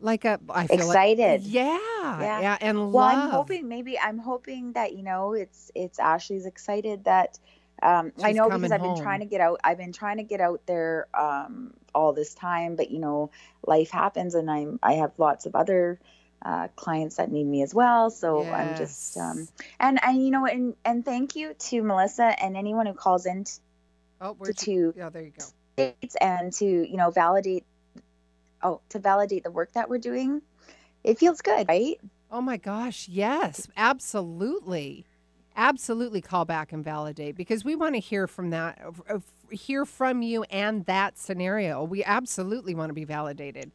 Speaker 1: like a I feel like-
Speaker 3: Excited.
Speaker 1: yeah,
Speaker 3: Yeah.
Speaker 1: yeah, and
Speaker 3: well,
Speaker 1: love.
Speaker 3: I'm hoping maybe I'm hoping that you know it's it's Ashley's excited that um, I know because I've been trying to get out. I've been trying to get out there um, all this time, but you know life happens, and I'm I have lots of other uh, clients that need me as well. So I'm just um, and and you know and and thank you to Melissa and anyone who calls in to,
Speaker 1: Oh,
Speaker 3: to
Speaker 1: you, yeah, there you go.
Speaker 3: and to you know validate oh to validate the work that we're doing. It feels good, right?
Speaker 1: Oh my gosh, yes, absolutely. Absolutely call back and validate because we want to hear from that hear from you and that scenario. We absolutely want to be validated.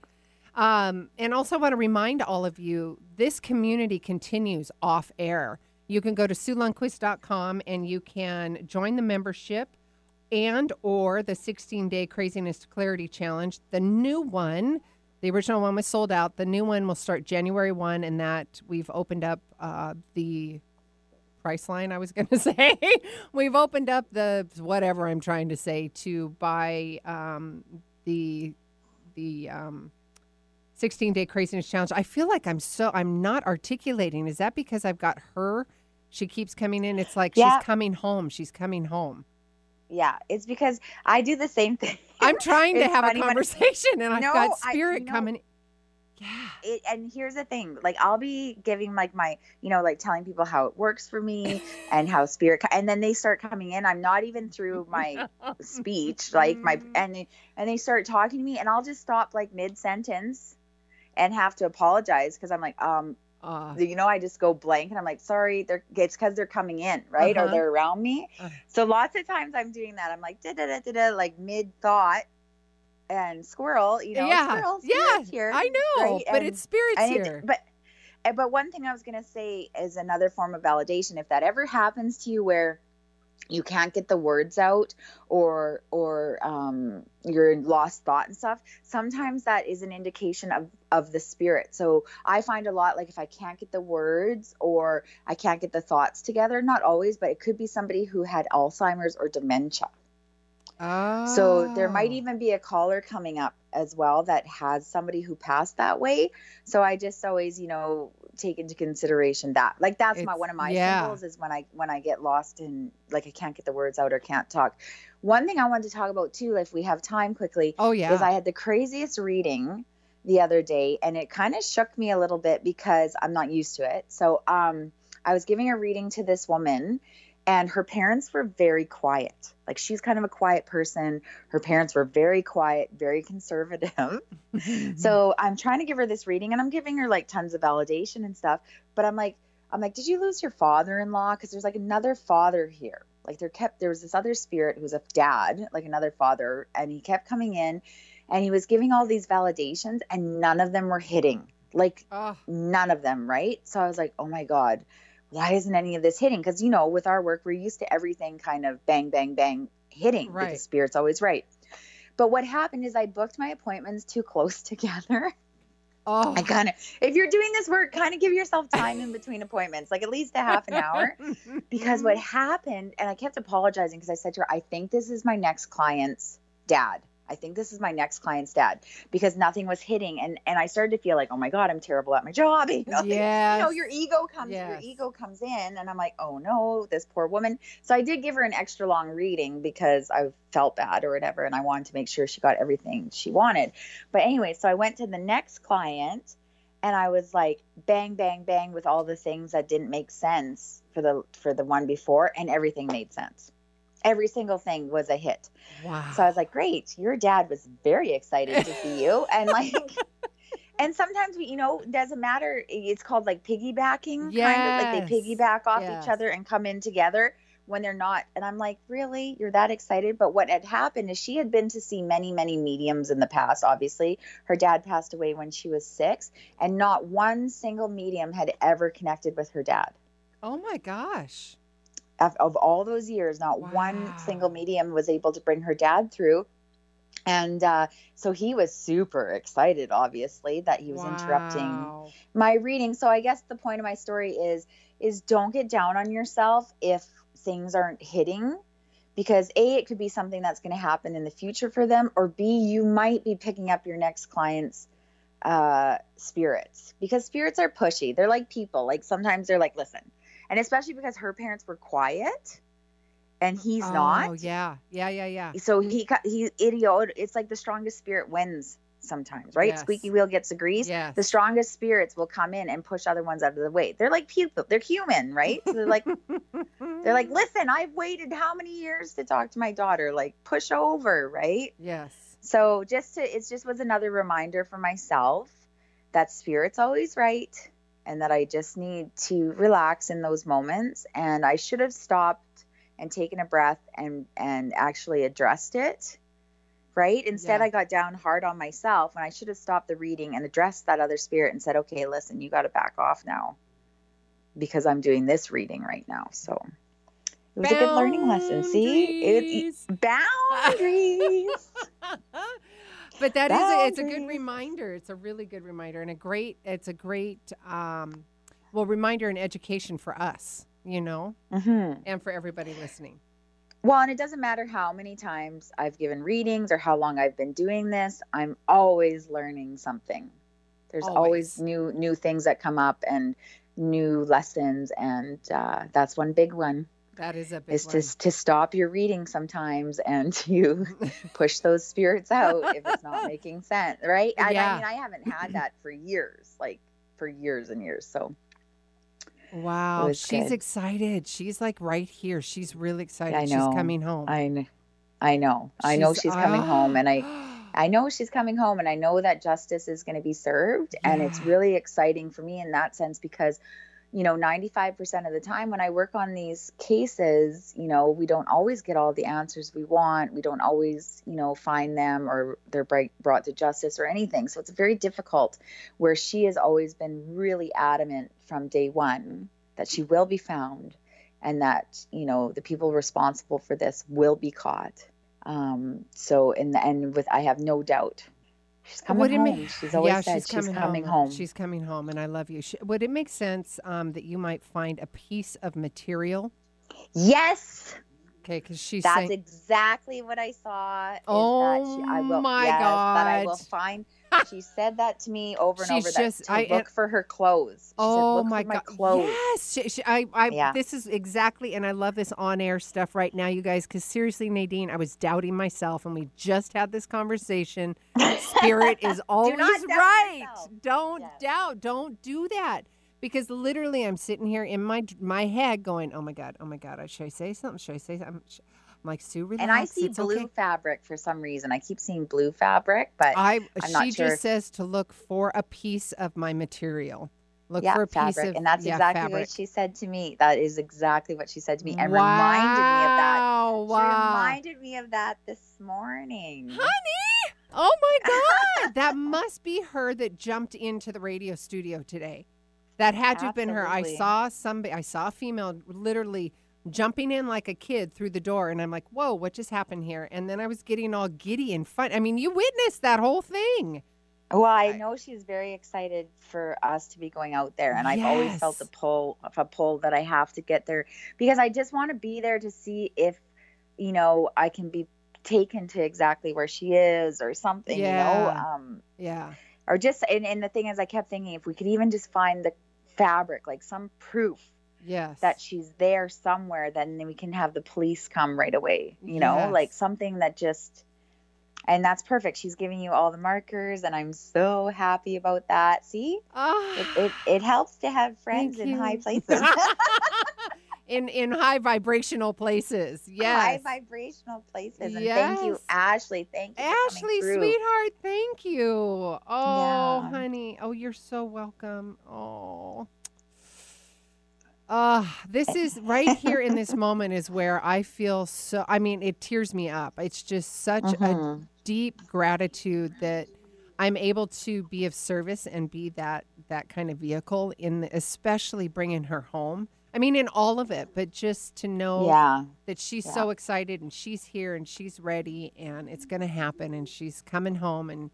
Speaker 1: Um, and also want to remind all of you this community continues off air. You can go to SueLundquist.com and you can join the membership and or the 16 day craziness to clarity challenge. The new one, the original one was sold out. The new one will start January 1 and that we've opened up uh, the price line I was going to say. we've opened up the whatever I'm trying to say to buy um, the the um, 16 day craziness challenge. I feel like I'm so I'm not articulating. Is that because I've got her? She keeps coming in. It's like
Speaker 3: Yeah.
Speaker 1: she's coming home. She's coming home.
Speaker 3: Yeah, it's because I do the same thing.
Speaker 1: I'm trying to have a conversation and I've
Speaker 3: No,
Speaker 1: got
Speaker 3: I-
Speaker 1: spirit
Speaker 3: you know-
Speaker 1: coming. Yeah.
Speaker 3: It, and here's the thing like i'll be giving like my you know like telling people how it works for me and how spirit and then they start coming in i'm not even through my speech like my
Speaker 1: Mm-hmm.
Speaker 3: and they, and they start talking to me and i'll just stop like mid sentence and have to apologize because i'm like um
Speaker 1: Uh,
Speaker 3: you know i just go blank and i'm like sorry they're it's because they're coming in right
Speaker 1: Uh-huh.
Speaker 3: or they're around me
Speaker 1: Uh.
Speaker 3: so lots of times i'm doing that i'm like da da da da da like mid thought and squirrel you know
Speaker 1: yeah.
Speaker 3: squirrel
Speaker 1: yeah.
Speaker 3: here
Speaker 1: I know,
Speaker 3: right?
Speaker 1: but
Speaker 3: And-
Speaker 1: it's spirits
Speaker 3: and it-
Speaker 1: here.
Speaker 3: but uh, but one thing I was gonna say is another form of validation. If that ever happens to you, where you can't get the words out, or or um, you're lost thought and stuff, sometimes that is an indication of of the spirit. So I find a lot like if I can't get the words or I can't get the thoughts together, not always, but it could be somebody who had Alzheimer's or dementia. So there might
Speaker 1: Oh.
Speaker 3: even be a caller coming up as well that has somebody who passed that way. So I just always, you know, take into consideration that. Like that's my one of my
Speaker 1: yeah.
Speaker 3: symbols is when I when I get lost in like I can't get the words out or can't talk. One thing I wanted to talk about too, if we have time quickly,
Speaker 1: Oh yeah.
Speaker 3: is I had the craziest reading the other day and it kind of shook me a little bit because I'm not used to it. So um I was giving a reading to this woman and her parents were very quiet. Like she's kind of a quiet person. Her parents were very quiet, very conservative. So I'm trying to give her this reading and I'm giving her like tons of validation and stuff, but I'm like I'm like, "Did you lose your father-in-law cuz there's like another father here." Like there kept there was this other spirit who was a dad, like another father, and he kept coming in and he was giving all these validations and none of them were hitting. Like
Speaker 1: Oh,
Speaker 3: none of them, right? So I was like, oh my God, why isn't any of this hitting? Because, you know, with our work, we're used to everything kind of bang, bang, bang hitting
Speaker 1: Right.
Speaker 3: because spirit's always right. But what happened is I booked my appointments too close together.
Speaker 1: oh.
Speaker 3: I kind of, if you're doing this work, kind of give yourself time in between appointments, like at least a half an hour. Because what happened, and I kept apologizing because I said to her, I think this is my next client's dad. I think this is my next client's dad because nothing was hitting. And, and I started to feel like, oh my God, I'm terrible at my job. You know,
Speaker 1: Yes.
Speaker 3: you know, your ego comes, your ego comes in, and I'm like, oh no, this poor woman. So I did give her an extra long reading because I felt bad or whatever, and I wanted to make sure she got everything she wanted. But anyway, so I went to the next client, and I was like, bang, bang, bang, with all the things that didn't make sense for the for the one before, and everything made sense. Every single thing was a hit.
Speaker 1: Wow.
Speaker 3: So I was like, great, your dad was very excited to see you. And like, and sometimes we, you know, doesn't matter. It's called like piggybacking, kind of like they piggyback off
Speaker 1: Yes.
Speaker 3: each other and come in together. when they're not. And I'm like, really? You're that excited? But what had happened is she had been to see many, many mediums in the past, obviously. Her dad passed away when she was six, and not one single medium had ever connected with her dad.
Speaker 1: Oh my gosh.
Speaker 3: Of, all those years, not one single medium was able to bring her dad through. And uh, so he was super excited, obviously, that he was interrupting my reading. So i guess the point of my story is is don't get down on yourself if things aren't hitting because a it could be something that's going to happen in the future for them or b you might be picking up your next client's uh spirits because spirits are pushy. They're like people. Like sometimes they're like listen and especially because her parents were quiet and he's not.
Speaker 1: Oh,
Speaker 3: not
Speaker 1: yeah. Yeah, yeah, yeah.
Speaker 3: so he he idiot it's like the strongest spirit wins sometimes right
Speaker 1: Yes.
Speaker 3: squeaky wheel gets the grease
Speaker 1: Yes.
Speaker 3: the strongest spirits will come in and push other ones out of the way they're like people they're human right so they're like they're like listen i've waited how many years to talk to my daughter like push over right
Speaker 1: Yes.
Speaker 3: so just to it just was another reminder for myself that spirit's always right and that i just need to relax in those moments. And i should have stopped and taken a breath and and actually addressed it right? Instead
Speaker 1: Yeah.
Speaker 3: i got down hard on myself when i should have stopped the reading and addressed that other spirit and said okay listen you got to back off now because i'm doing this reading right now. So it was a good learning lesson. See? It, boundaries
Speaker 1: but that is a, it's a good reminder. It's a really good reminder and a great it's a great um well reminder and education for us, you know,
Speaker 3: hmm
Speaker 1: and for everybody listening.
Speaker 3: Well, and it doesn't matter how many times I've given readings or how long I've been doing this, I'm always learning something. There's always,
Speaker 1: Always.
Speaker 3: new new things that come up and new lessons and uh, that's one big one
Speaker 1: That is a big
Speaker 3: is to to stop your reading sometimes and to push those spirits out if it's not making sense, right? I,
Speaker 1: Yeah.
Speaker 3: I mean, I haven't had that for years, like for years and years. So
Speaker 1: Wow, she's
Speaker 3: good.
Speaker 1: excited. She's like right here. She's really excited.
Speaker 3: I know.
Speaker 1: She's coming home.
Speaker 3: I kn- I know. I know she's coming home and I ah. I know she's coming home and I know that justice is going to be served. And it's really exciting for me in that sense because, you know, 95% of the time when I work on these cases, you know, we don't always get all the answers we want. We don't always, you know, find them or they're brought to justice or anything. So it's very difficult where she has always been really adamant from day one that she will be found and that, you know, the people responsible for this will be caught. Um, so in the end, with I have no doubt, she's coming
Speaker 1: Would it ma-
Speaker 3: home. she's always
Speaker 1: yeah,
Speaker 3: said
Speaker 1: she's coming,
Speaker 3: coming
Speaker 1: home.
Speaker 3: home.
Speaker 1: She's coming home, and I love you. Sh- Would it make sense um, that you might find a piece of material?
Speaker 3: yes,
Speaker 1: Okay, because she's
Speaker 3: that's exactly what I saw.
Speaker 1: Oh
Speaker 3: she, I will,
Speaker 1: my
Speaker 3: yes, That I will find. She said that to me over and
Speaker 1: She's
Speaker 3: over. That
Speaker 1: just-
Speaker 3: to
Speaker 1: I- eh,
Speaker 3: look for her clothes. She
Speaker 1: Oh
Speaker 3: said, look
Speaker 1: my
Speaker 3: my
Speaker 1: god!
Speaker 3: clothes.
Speaker 1: Yes, she, she, I, I,
Speaker 3: Yeah.
Speaker 1: this is exactly, and I love this on-air stuff right now, you guys. Because seriously, Nadine, I was doubting myself, and we just had this conversation. Spirit is always
Speaker 3: doubt
Speaker 1: right.
Speaker 3: yourself.
Speaker 1: Don't
Speaker 3: Yes.
Speaker 1: doubt. Don't do that. Because literally, I'm sitting here in my my head going, "Oh my god! Oh my god! Should I say something? Should I say something?" I'm like, Sue, relax.
Speaker 3: And I see
Speaker 1: it's
Speaker 3: blue
Speaker 1: okay."
Speaker 3: fabric for some reason. I keep seeing blue fabric, but
Speaker 1: I
Speaker 3: I'm
Speaker 1: she just says to look for a piece of my material. Look
Speaker 3: yeah,
Speaker 1: for a piece
Speaker 3: fabric.
Speaker 1: of
Speaker 3: and that's
Speaker 1: yeah,
Speaker 3: exactly
Speaker 1: fabric.
Speaker 3: what she said to me. That is exactly what she said to me and reminded me of that.
Speaker 1: Wow,
Speaker 3: She reminded me of that this morning.
Speaker 1: Honey, oh my God. that must be her that jumped into the radio studio today. That had to have been her. I saw somebody, I saw a female literally jumping in like a kid through the door. And I'm like, whoa, what just happened here? And then I was getting all giddy and fun. I mean, you witnessed that whole thing.
Speaker 3: Well, I know she's very excited for us to be going out there, and I've always felt the pull of a pull that I have to get there because I just want to be there to see if, you know, I can be taken to exactly where she is or something, you know,
Speaker 1: Yeah.
Speaker 3: um,
Speaker 1: Yeah.
Speaker 3: or just and, and the thing is, I kept thinking if we could even just find the fabric, like some proof
Speaker 1: Yes.
Speaker 3: that she's there somewhere, then we can have the police come right away. You know,
Speaker 1: Yes.
Speaker 3: like something that just, and that's perfect. She's giving you all the markers, and I'm so happy about that. See,
Speaker 1: Ah.
Speaker 3: it it, it helps to have friends in high places,
Speaker 1: in in high vibrational places. Yes.
Speaker 3: High vibrational places. And thank you,
Speaker 1: Yes.
Speaker 3: Ashley. Thank you,
Speaker 1: Ashley, sweetheart, thank you. Oh,
Speaker 3: Yeah.
Speaker 1: honey. Oh, you're so welcome. Oh. Uh, this is right here in this moment is where I feel so. I mean, it tears me up. It's just such a
Speaker 3: Mhm.
Speaker 1: deep gratitude that I'm able to be of service and be that that kind of vehicle in, the, especially bringing her home. I mean, in all of it, but just to know
Speaker 3: Yeah.
Speaker 1: that she's
Speaker 3: Yeah.
Speaker 1: so excited and she's here and she's ready and it's going to happen and she's coming home and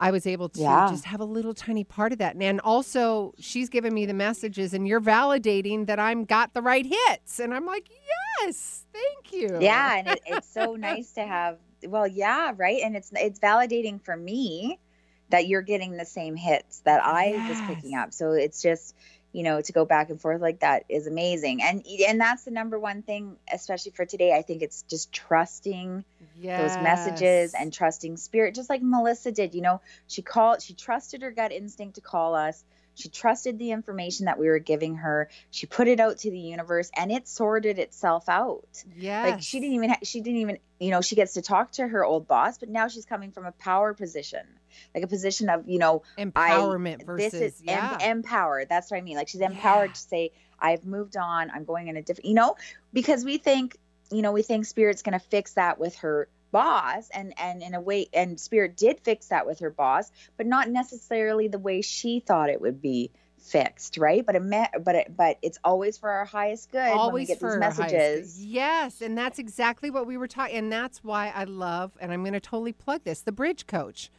Speaker 1: I was able to
Speaker 3: Yeah.
Speaker 1: just have a little tiny part of that. And also, she's giving me the messages, and you're validating that I'm got the right hits. And I'm like, yes, thank you.
Speaker 3: Yeah, and it, it's so nice to have. Well, yeah, right, and it's it's validating for me that you're getting the same hits that I was picking up. So it's just you know to go back and forth like that is amazing, and and that's the number one thing, especially for today. I think it's just trusting those messages and trusting spirit, just like Melissa did. You know, she called, she trusted her gut instinct to call us. She trusted the information that we were giving her. She put it out to the universe, and it sorted itself out.
Speaker 1: Yeah.
Speaker 3: Like she didn't even, ha- she didn't even, you know, she gets to talk to her old boss, but now she's coming from a power position, like a position of, you know,
Speaker 1: Empowerment
Speaker 3: I,
Speaker 1: versus,
Speaker 3: this is em- empowered. That's what I mean. Like she's empowered to say, I've moved on. I'm going in a different, you know, because we think, you know, we think spirit's going to fix that with her boss and and in a way and spirit did fix that with her boss but not necessarily the way she thought it would be fixed right but it me- but it, but it's always for our highest good when we
Speaker 1: always
Speaker 3: get
Speaker 1: for
Speaker 3: these
Speaker 1: our highest good.
Speaker 3: messages
Speaker 1: Yes, and that's exactly what we were talking. And that's why I love, and I'm going to totally plug this, the Bridge Coach.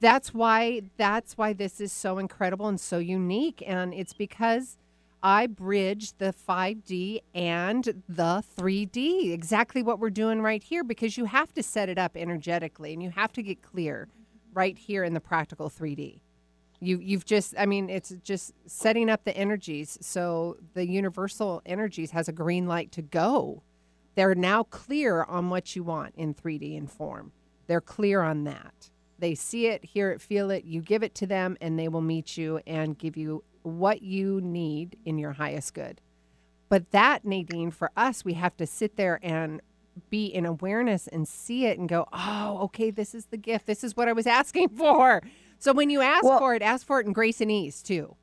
Speaker 1: That's why that's why this is so incredible and so unique, and it's because I bridge the 5D and the 3D. Exactly what we're doing right here, because you have to set it up energetically, and you have to get clear right here in the practical 3D. You you've just I mean it's just setting up the energies so the universal energies has a green light to go. They're now clear on what you want in 3D and form. They're clear on that. They see it, hear it, feel it, you give it to them and they will meet you and give you what you need in your highest good. But that Nadine for us we have to sit there and be in awareness and see it and go, "Oh, okay, this is the gift. This is what I was asking for." So when you ask
Speaker 3: Well-
Speaker 1: for it, ask for it in grace and ease too.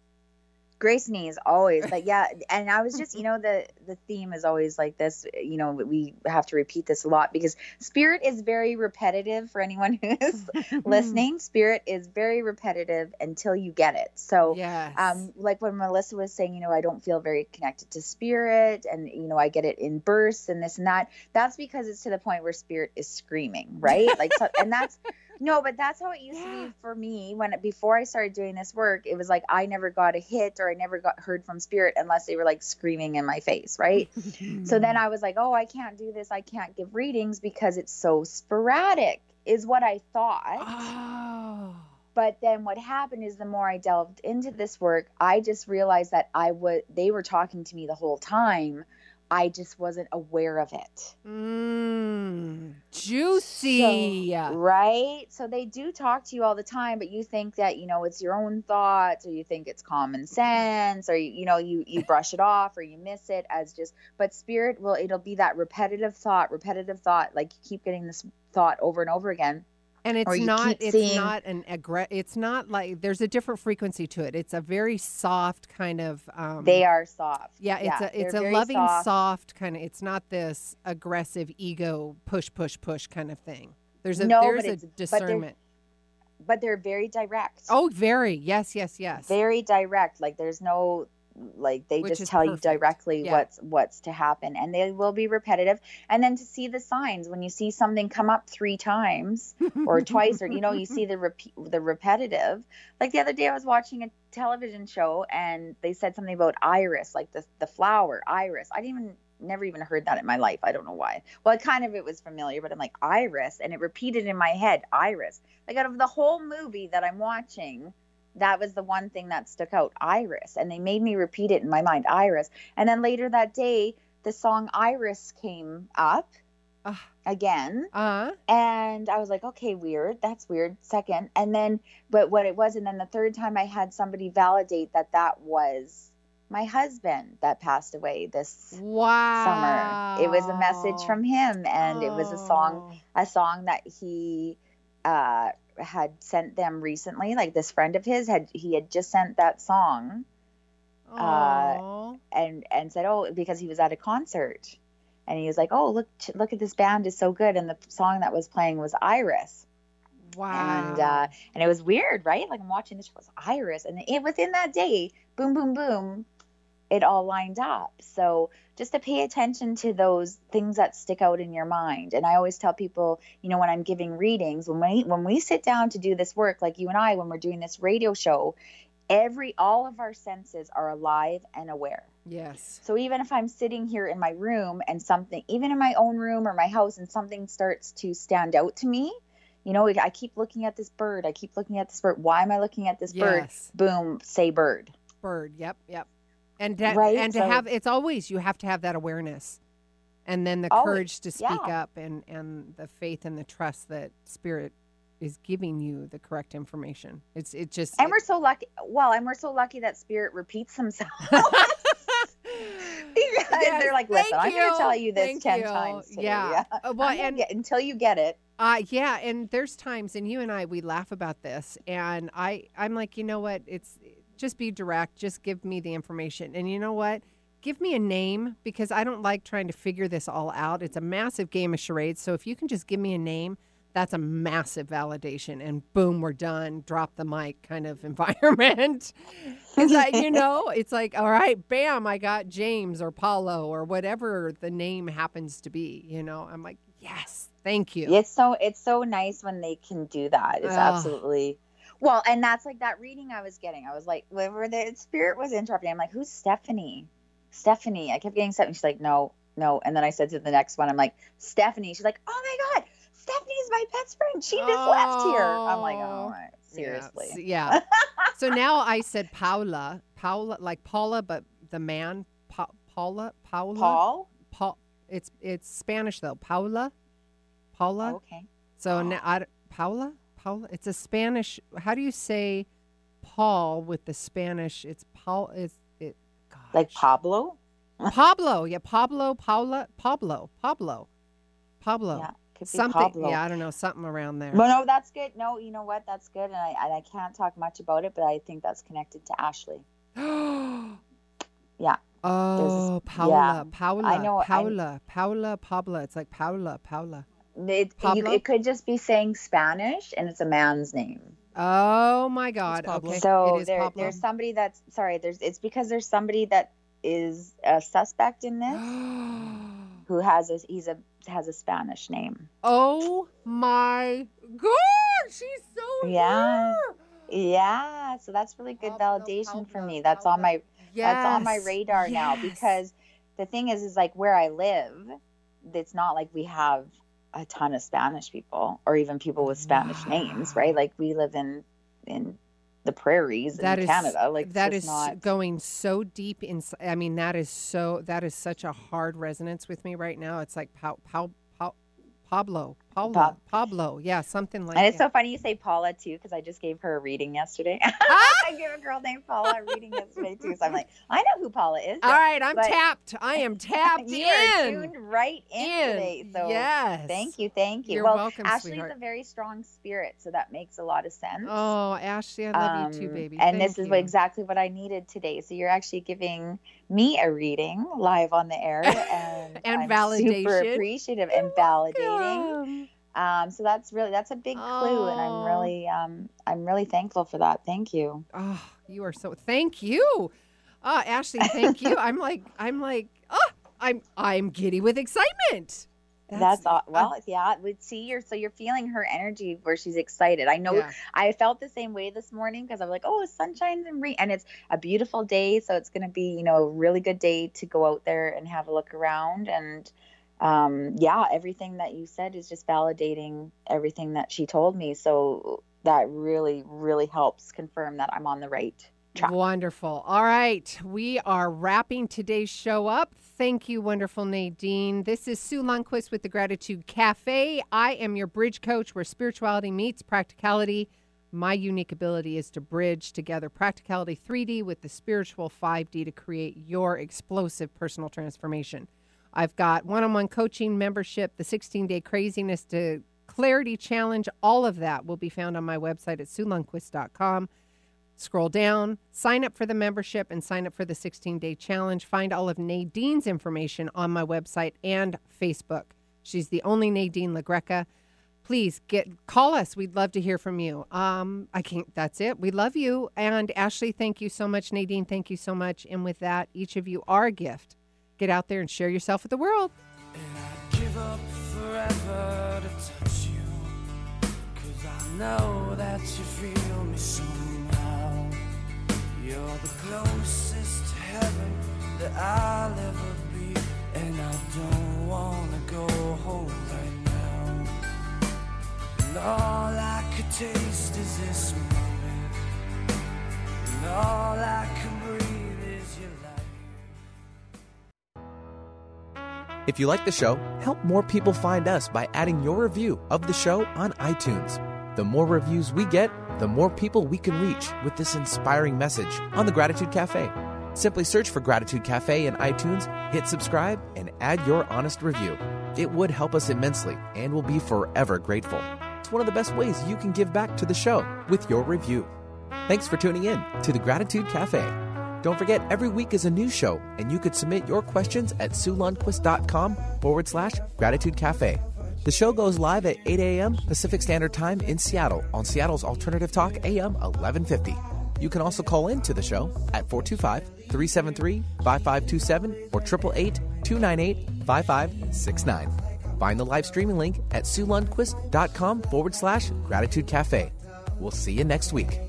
Speaker 3: Grace knees always but yeah and i was just you know the the theme is always like this you know we have to repeat this a lot because spirit is very repetitive for anyone who is listening. Spirit is very repetitive until you get it. So
Speaker 1: Yes.
Speaker 3: um like when melissa was saying you know i don't feel very connected to spirit and you know i get it in bursts and this and that that's because it's to the point where spirit is screaming right? Like so, and that's no but that's how it used to be for me when before i started doing this work it was like i never got a hit or i never got heard from spirit unless they were like screaming in my face right so then i was like oh i can't do this i can't give readings because it's so sporadic is what i thought
Speaker 1: Oh.
Speaker 3: but then what happened is the more I delved into this work, I just realized that I would they were talking to me the whole time. I just wasn't aware of it.
Speaker 1: Mm, juicy.
Speaker 3: So- right? So they do talk to you all the time, but you think that, you know, it's your own thoughts or you think it's common sense or you, you know, you you brush it off or you miss it as just but spirit will it'll be that repetitive thought, repetitive thought like you keep getting this thought over and over again.
Speaker 1: And it's not it's
Speaker 3: seeing-
Speaker 1: not an aggre- it's not like there's a different frequency to it. It's a very soft kind of um
Speaker 3: They are soft.
Speaker 1: Yeah, it's a it's a loving
Speaker 3: soft.
Speaker 1: soft, kind of it's not this aggressive ego push push push kind of thing. There's a
Speaker 3: No,
Speaker 1: there's a
Speaker 3: it's- but they're-
Speaker 1: discernment.
Speaker 3: but they're very direct.
Speaker 1: Oh, very. Yes, yes, yes.
Speaker 3: very direct like there's no like they
Speaker 1: Which
Speaker 3: just tell
Speaker 1: perfect.
Speaker 3: you directly
Speaker 1: Yeah.
Speaker 3: what's what's to happen and they will be repetitive. And then to see the signs when you see something come up three times or twice or you know you see the repeat the repetitive. Like the other day i was watching a television show and they said something about iris like the the flower iris. I didn't even never even heard that in my life. I don't know why. Well it kind of it was familiar but i'm like iris and it repeated in my head iris. Like out of the whole movie that i'm watching that was the one thing that stuck out iris and they made me repeat it in my mind iris and then later that day the song iris came up
Speaker 1: Ah.
Speaker 3: again
Speaker 1: Uh,
Speaker 3: and i was like okay weird that's weird second and then but what it was and then the third time i had somebody validate that that was my husband that passed away this
Speaker 1: wow.
Speaker 3: summer it was a message from him and it was a song
Speaker 1: Oh.
Speaker 3: a song that he uh had sent them recently like this friend of his had he had just sent that song uh, and and said, "Oh, because he was at a concert." And he was like, "Oh, look look at this band is so good." And the song that was playing was Iris.
Speaker 1: wow.
Speaker 3: And uh and it was weird, right? Like I'm watching this was Iris and it within that day, boom boom boom, it all lined up. So just to pay attention to those things that stick out in your mind. And I always tell people, you know, when I'm giving readings, when we when we sit down to do this work, like you and I, when we're doing this radio show, every all of our senses are alive and aware.
Speaker 1: yes.
Speaker 3: So even if I'm sitting here in my room and something, even in my own room or my house, and something starts to stand out to me, you know, I keep looking at this bird. I keep looking at this bird. Why am I looking at this bird?
Speaker 1: Yes.
Speaker 3: Boom, say bird.
Speaker 1: Bird. Yep. Yep. And to,
Speaker 3: Right,
Speaker 1: and to
Speaker 3: so-
Speaker 1: have it's always you have to have that awareness, and then the
Speaker 3: Always,
Speaker 1: courage to speak
Speaker 3: yeah.
Speaker 1: up, and and the faith and the trust that spirit is giving you the correct information. It's it just
Speaker 3: And we're so lucky. Well, and we're so lucky that spirit repeats himself.
Speaker 1: Yes,
Speaker 3: they're like, listen,
Speaker 1: thank
Speaker 3: I'm going
Speaker 1: you.
Speaker 3: to tell you this
Speaker 1: Thank
Speaker 3: 10
Speaker 1: you.
Speaker 3: times today.
Speaker 1: Yeah. Uh, well, and-
Speaker 3: get- until you get it.
Speaker 1: Uh, yeah, and there's times, and you and I, we laugh about this, and I, I'm like, you know what? It's just be direct. Just give me the information, and you know what? Give me a name because I don't like trying to figure this all out. It's a massive game of charades. So if you can just give me a name, that's a massive validation, and boom, we're done. Drop the mic kind of environment. Because you know, it's like, all right, bam, I got James or Paulo or whatever the name happens to be. You know, I'm like, yes, thank you.
Speaker 3: It's so it's so nice when they can do that. It's
Speaker 1: Ugh.
Speaker 3: absolutely well, and that's like that reading I was getting. I was like, whenever the spirit was interrupting, I'm like, who's Stephanie? Stephanie. I kept getting Stephanie. She's like, no, no. And then I said to the next one, I'm like, Stephanie. She's like, oh my god, Stephanie's my best friend. She just left here. I'm like,
Speaker 1: Oh.
Speaker 3: oh, right, seriously.
Speaker 1: Yeah. yeah. so now I said Paula, Paula, like Paula, but the man, pa- Paula, Paula,
Speaker 3: Paul.
Speaker 1: Paul. It's it's Spanish though, Paula, Paula.
Speaker 3: Okay.
Speaker 1: So now I, Paula, Paula. It's a Spanish. How do you say Paul with the Spanish? It's Paul. It's it. Gosh.
Speaker 3: Like Pablo.
Speaker 1: Pablo. Yeah, Pablo, Paula, Pablo, Pablo, Pablo.
Speaker 3: Yeah,
Speaker 1: something.
Speaker 3: Pablo.
Speaker 1: Yeah, I don't know, something around there.
Speaker 3: Well, no, that's good. No, you know what? That's good, and I and I can't talk much about it, but I think that's connected to Ashley. Yeah.
Speaker 1: Oh,
Speaker 3: yeah.
Speaker 1: Paula, Paula,
Speaker 3: I know- I-
Speaker 1: Paula, Paula, Paula. It's like Paula, Paula.
Speaker 3: It, you, it could just be saying Spanish, and it's a man's name.
Speaker 1: Oh my God. Okay.
Speaker 3: So there, there's somebody that's sorry. There's it's because there's somebody that is a suspect in this who has a he's a has a Spanish name.
Speaker 1: oh my God. She's so
Speaker 3: Yeah.
Speaker 1: here.
Speaker 3: Yeah, so that's really good
Speaker 1: Pablo,
Speaker 3: validation for me. That's on my that's on my
Speaker 1: Yes,
Speaker 3: radar now because the thing is is like where I live, it's not like we have a ton of Spanish people or even people with Spanish names, right? Like we live in in the prairies
Speaker 1: That
Speaker 3: in
Speaker 1: is
Speaker 3: Canada. Like
Speaker 1: that is
Speaker 3: not
Speaker 1: going so deep in. I mean, that is so. That is such a hard resonance with me right now. It's like Pau, Pau, Pau, Pablo, Pablo,
Speaker 3: Pa-
Speaker 1: Pablo. Yeah, something like. That.
Speaker 3: And it's
Speaker 1: that.
Speaker 3: so funny you say Paula too, because I just gave her a reading yesterday.
Speaker 1: Ah!
Speaker 3: I gave a girl named Paula a reading yesterday too. So I'm like, I know who Paula is.
Speaker 1: All right, I'm tapped. I am tapped
Speaker 3: you are tuned right in,
Speaker 1: In.
Speaker 3: today. So
Speaker 1: yes.
Speaker 3: thank you, thank you.
Speaker 1: You're
Speaker 3: well,
Speaker 1: welcome,
Speaker 3: Ashley's
Speaker 1: sweetheart.
Speaker 3: a very strong spirit, so that makes a lot of sense.
Speaker 1: Oh, Ashley, I love you too,
Speaker 3: Um,
Speaker 1: baby.
Speaker 3: And this
Speaker 1: Thank
Speaker 3: is what, exactly what I needed today. So you're actually giving me a reading live on the air, and,
Speaker 1: And
Speaker 3: I'm super appreciative and validating. Um, so that's really that's a big clue, and I'm
Speaker 1: Oh.
Speaker 3: really um, I'm really thankful for that. Thank you.
Speaker 1: Oh, you are so. Thank you, oh, Ashley. Thank you. I'm like, I'm like, oh, I'm, I'm giddy with excitement.
Speaker 3: That's, all.
Speaker 1: uh,
Speaker 3: Well, yeah. We see you're so you're feeling her energy where she's excited. I know
Speaker 1: Yeah.
Speaker 3: I felt the same way this morning because I'm like, oh, sunshine and rain, and it's a beautiful day, so it's going to be you know a really good day to go out there and have a look around. And um, yeah, everything that you said is just validating everything that she told me. So that really really helps confirm that I'm on the right track.
Speaker 1: Wonderful. All right. We are wrapping today's show up. Thank you, wonderful Nadine. This is Sue Lundquist with the Gratitude Cafe. I am your bridge coach where spirituality meets practicality. My unique ability is to bridge together practicality 3D with the spiritual 5D to create your explosive personal transformation. I've got one on one coaching membership, the 16 day craziness to clarity challenge. All of that will be found on my website at SueLundquist.com Scroll down, sign up for the membership, and sign up for the 16 day challenge. Find all of Nadine's information on my website and Facebook. She's the only Nadine LaGreca. Please get call us. We'd love to hear from you. Um, I can't. That's it. We love you. And Ashley, thank you so much. Nadine, thank you so much. And with that, each of you are a gift. Get out there and share yourself with the world.
Speaker 11: give up forever to touch you. Cause I know that you feel me somehow. You're the closest to heaven that I'll ever be. And I don't wanna go home right now. And all I could taste is this moment. And all I can breathe
Speaker 6: If you like the show, help more people find us by adding your review of the show on iTunes. The more reviews we get, the more people we can reach with this inspiring message on the Gratitude Cafe. Simply search for Gratitude Cafe in iTunes, hit subscribe, and add your honest review. It would help us immensely and we'll be forever grateful. It's one of the best ways you can give back to the show with your review. Thanks for tuning in to the Gratitude Cafe. Don't forget, every week is a new show, and you could submit your questions at SueLundquist.com forward slash Gratitude Cafe. The show goes live at 8 a.m. Pacific Standard Time in Seattle on Seattle's Alternative Talk AM 1150. You can also call in to the show at 425 373 5527 or 888 298 5569. Find the live streaming link at SueLundquist.com forward slash Gratitude Cafe. We'll see you next week.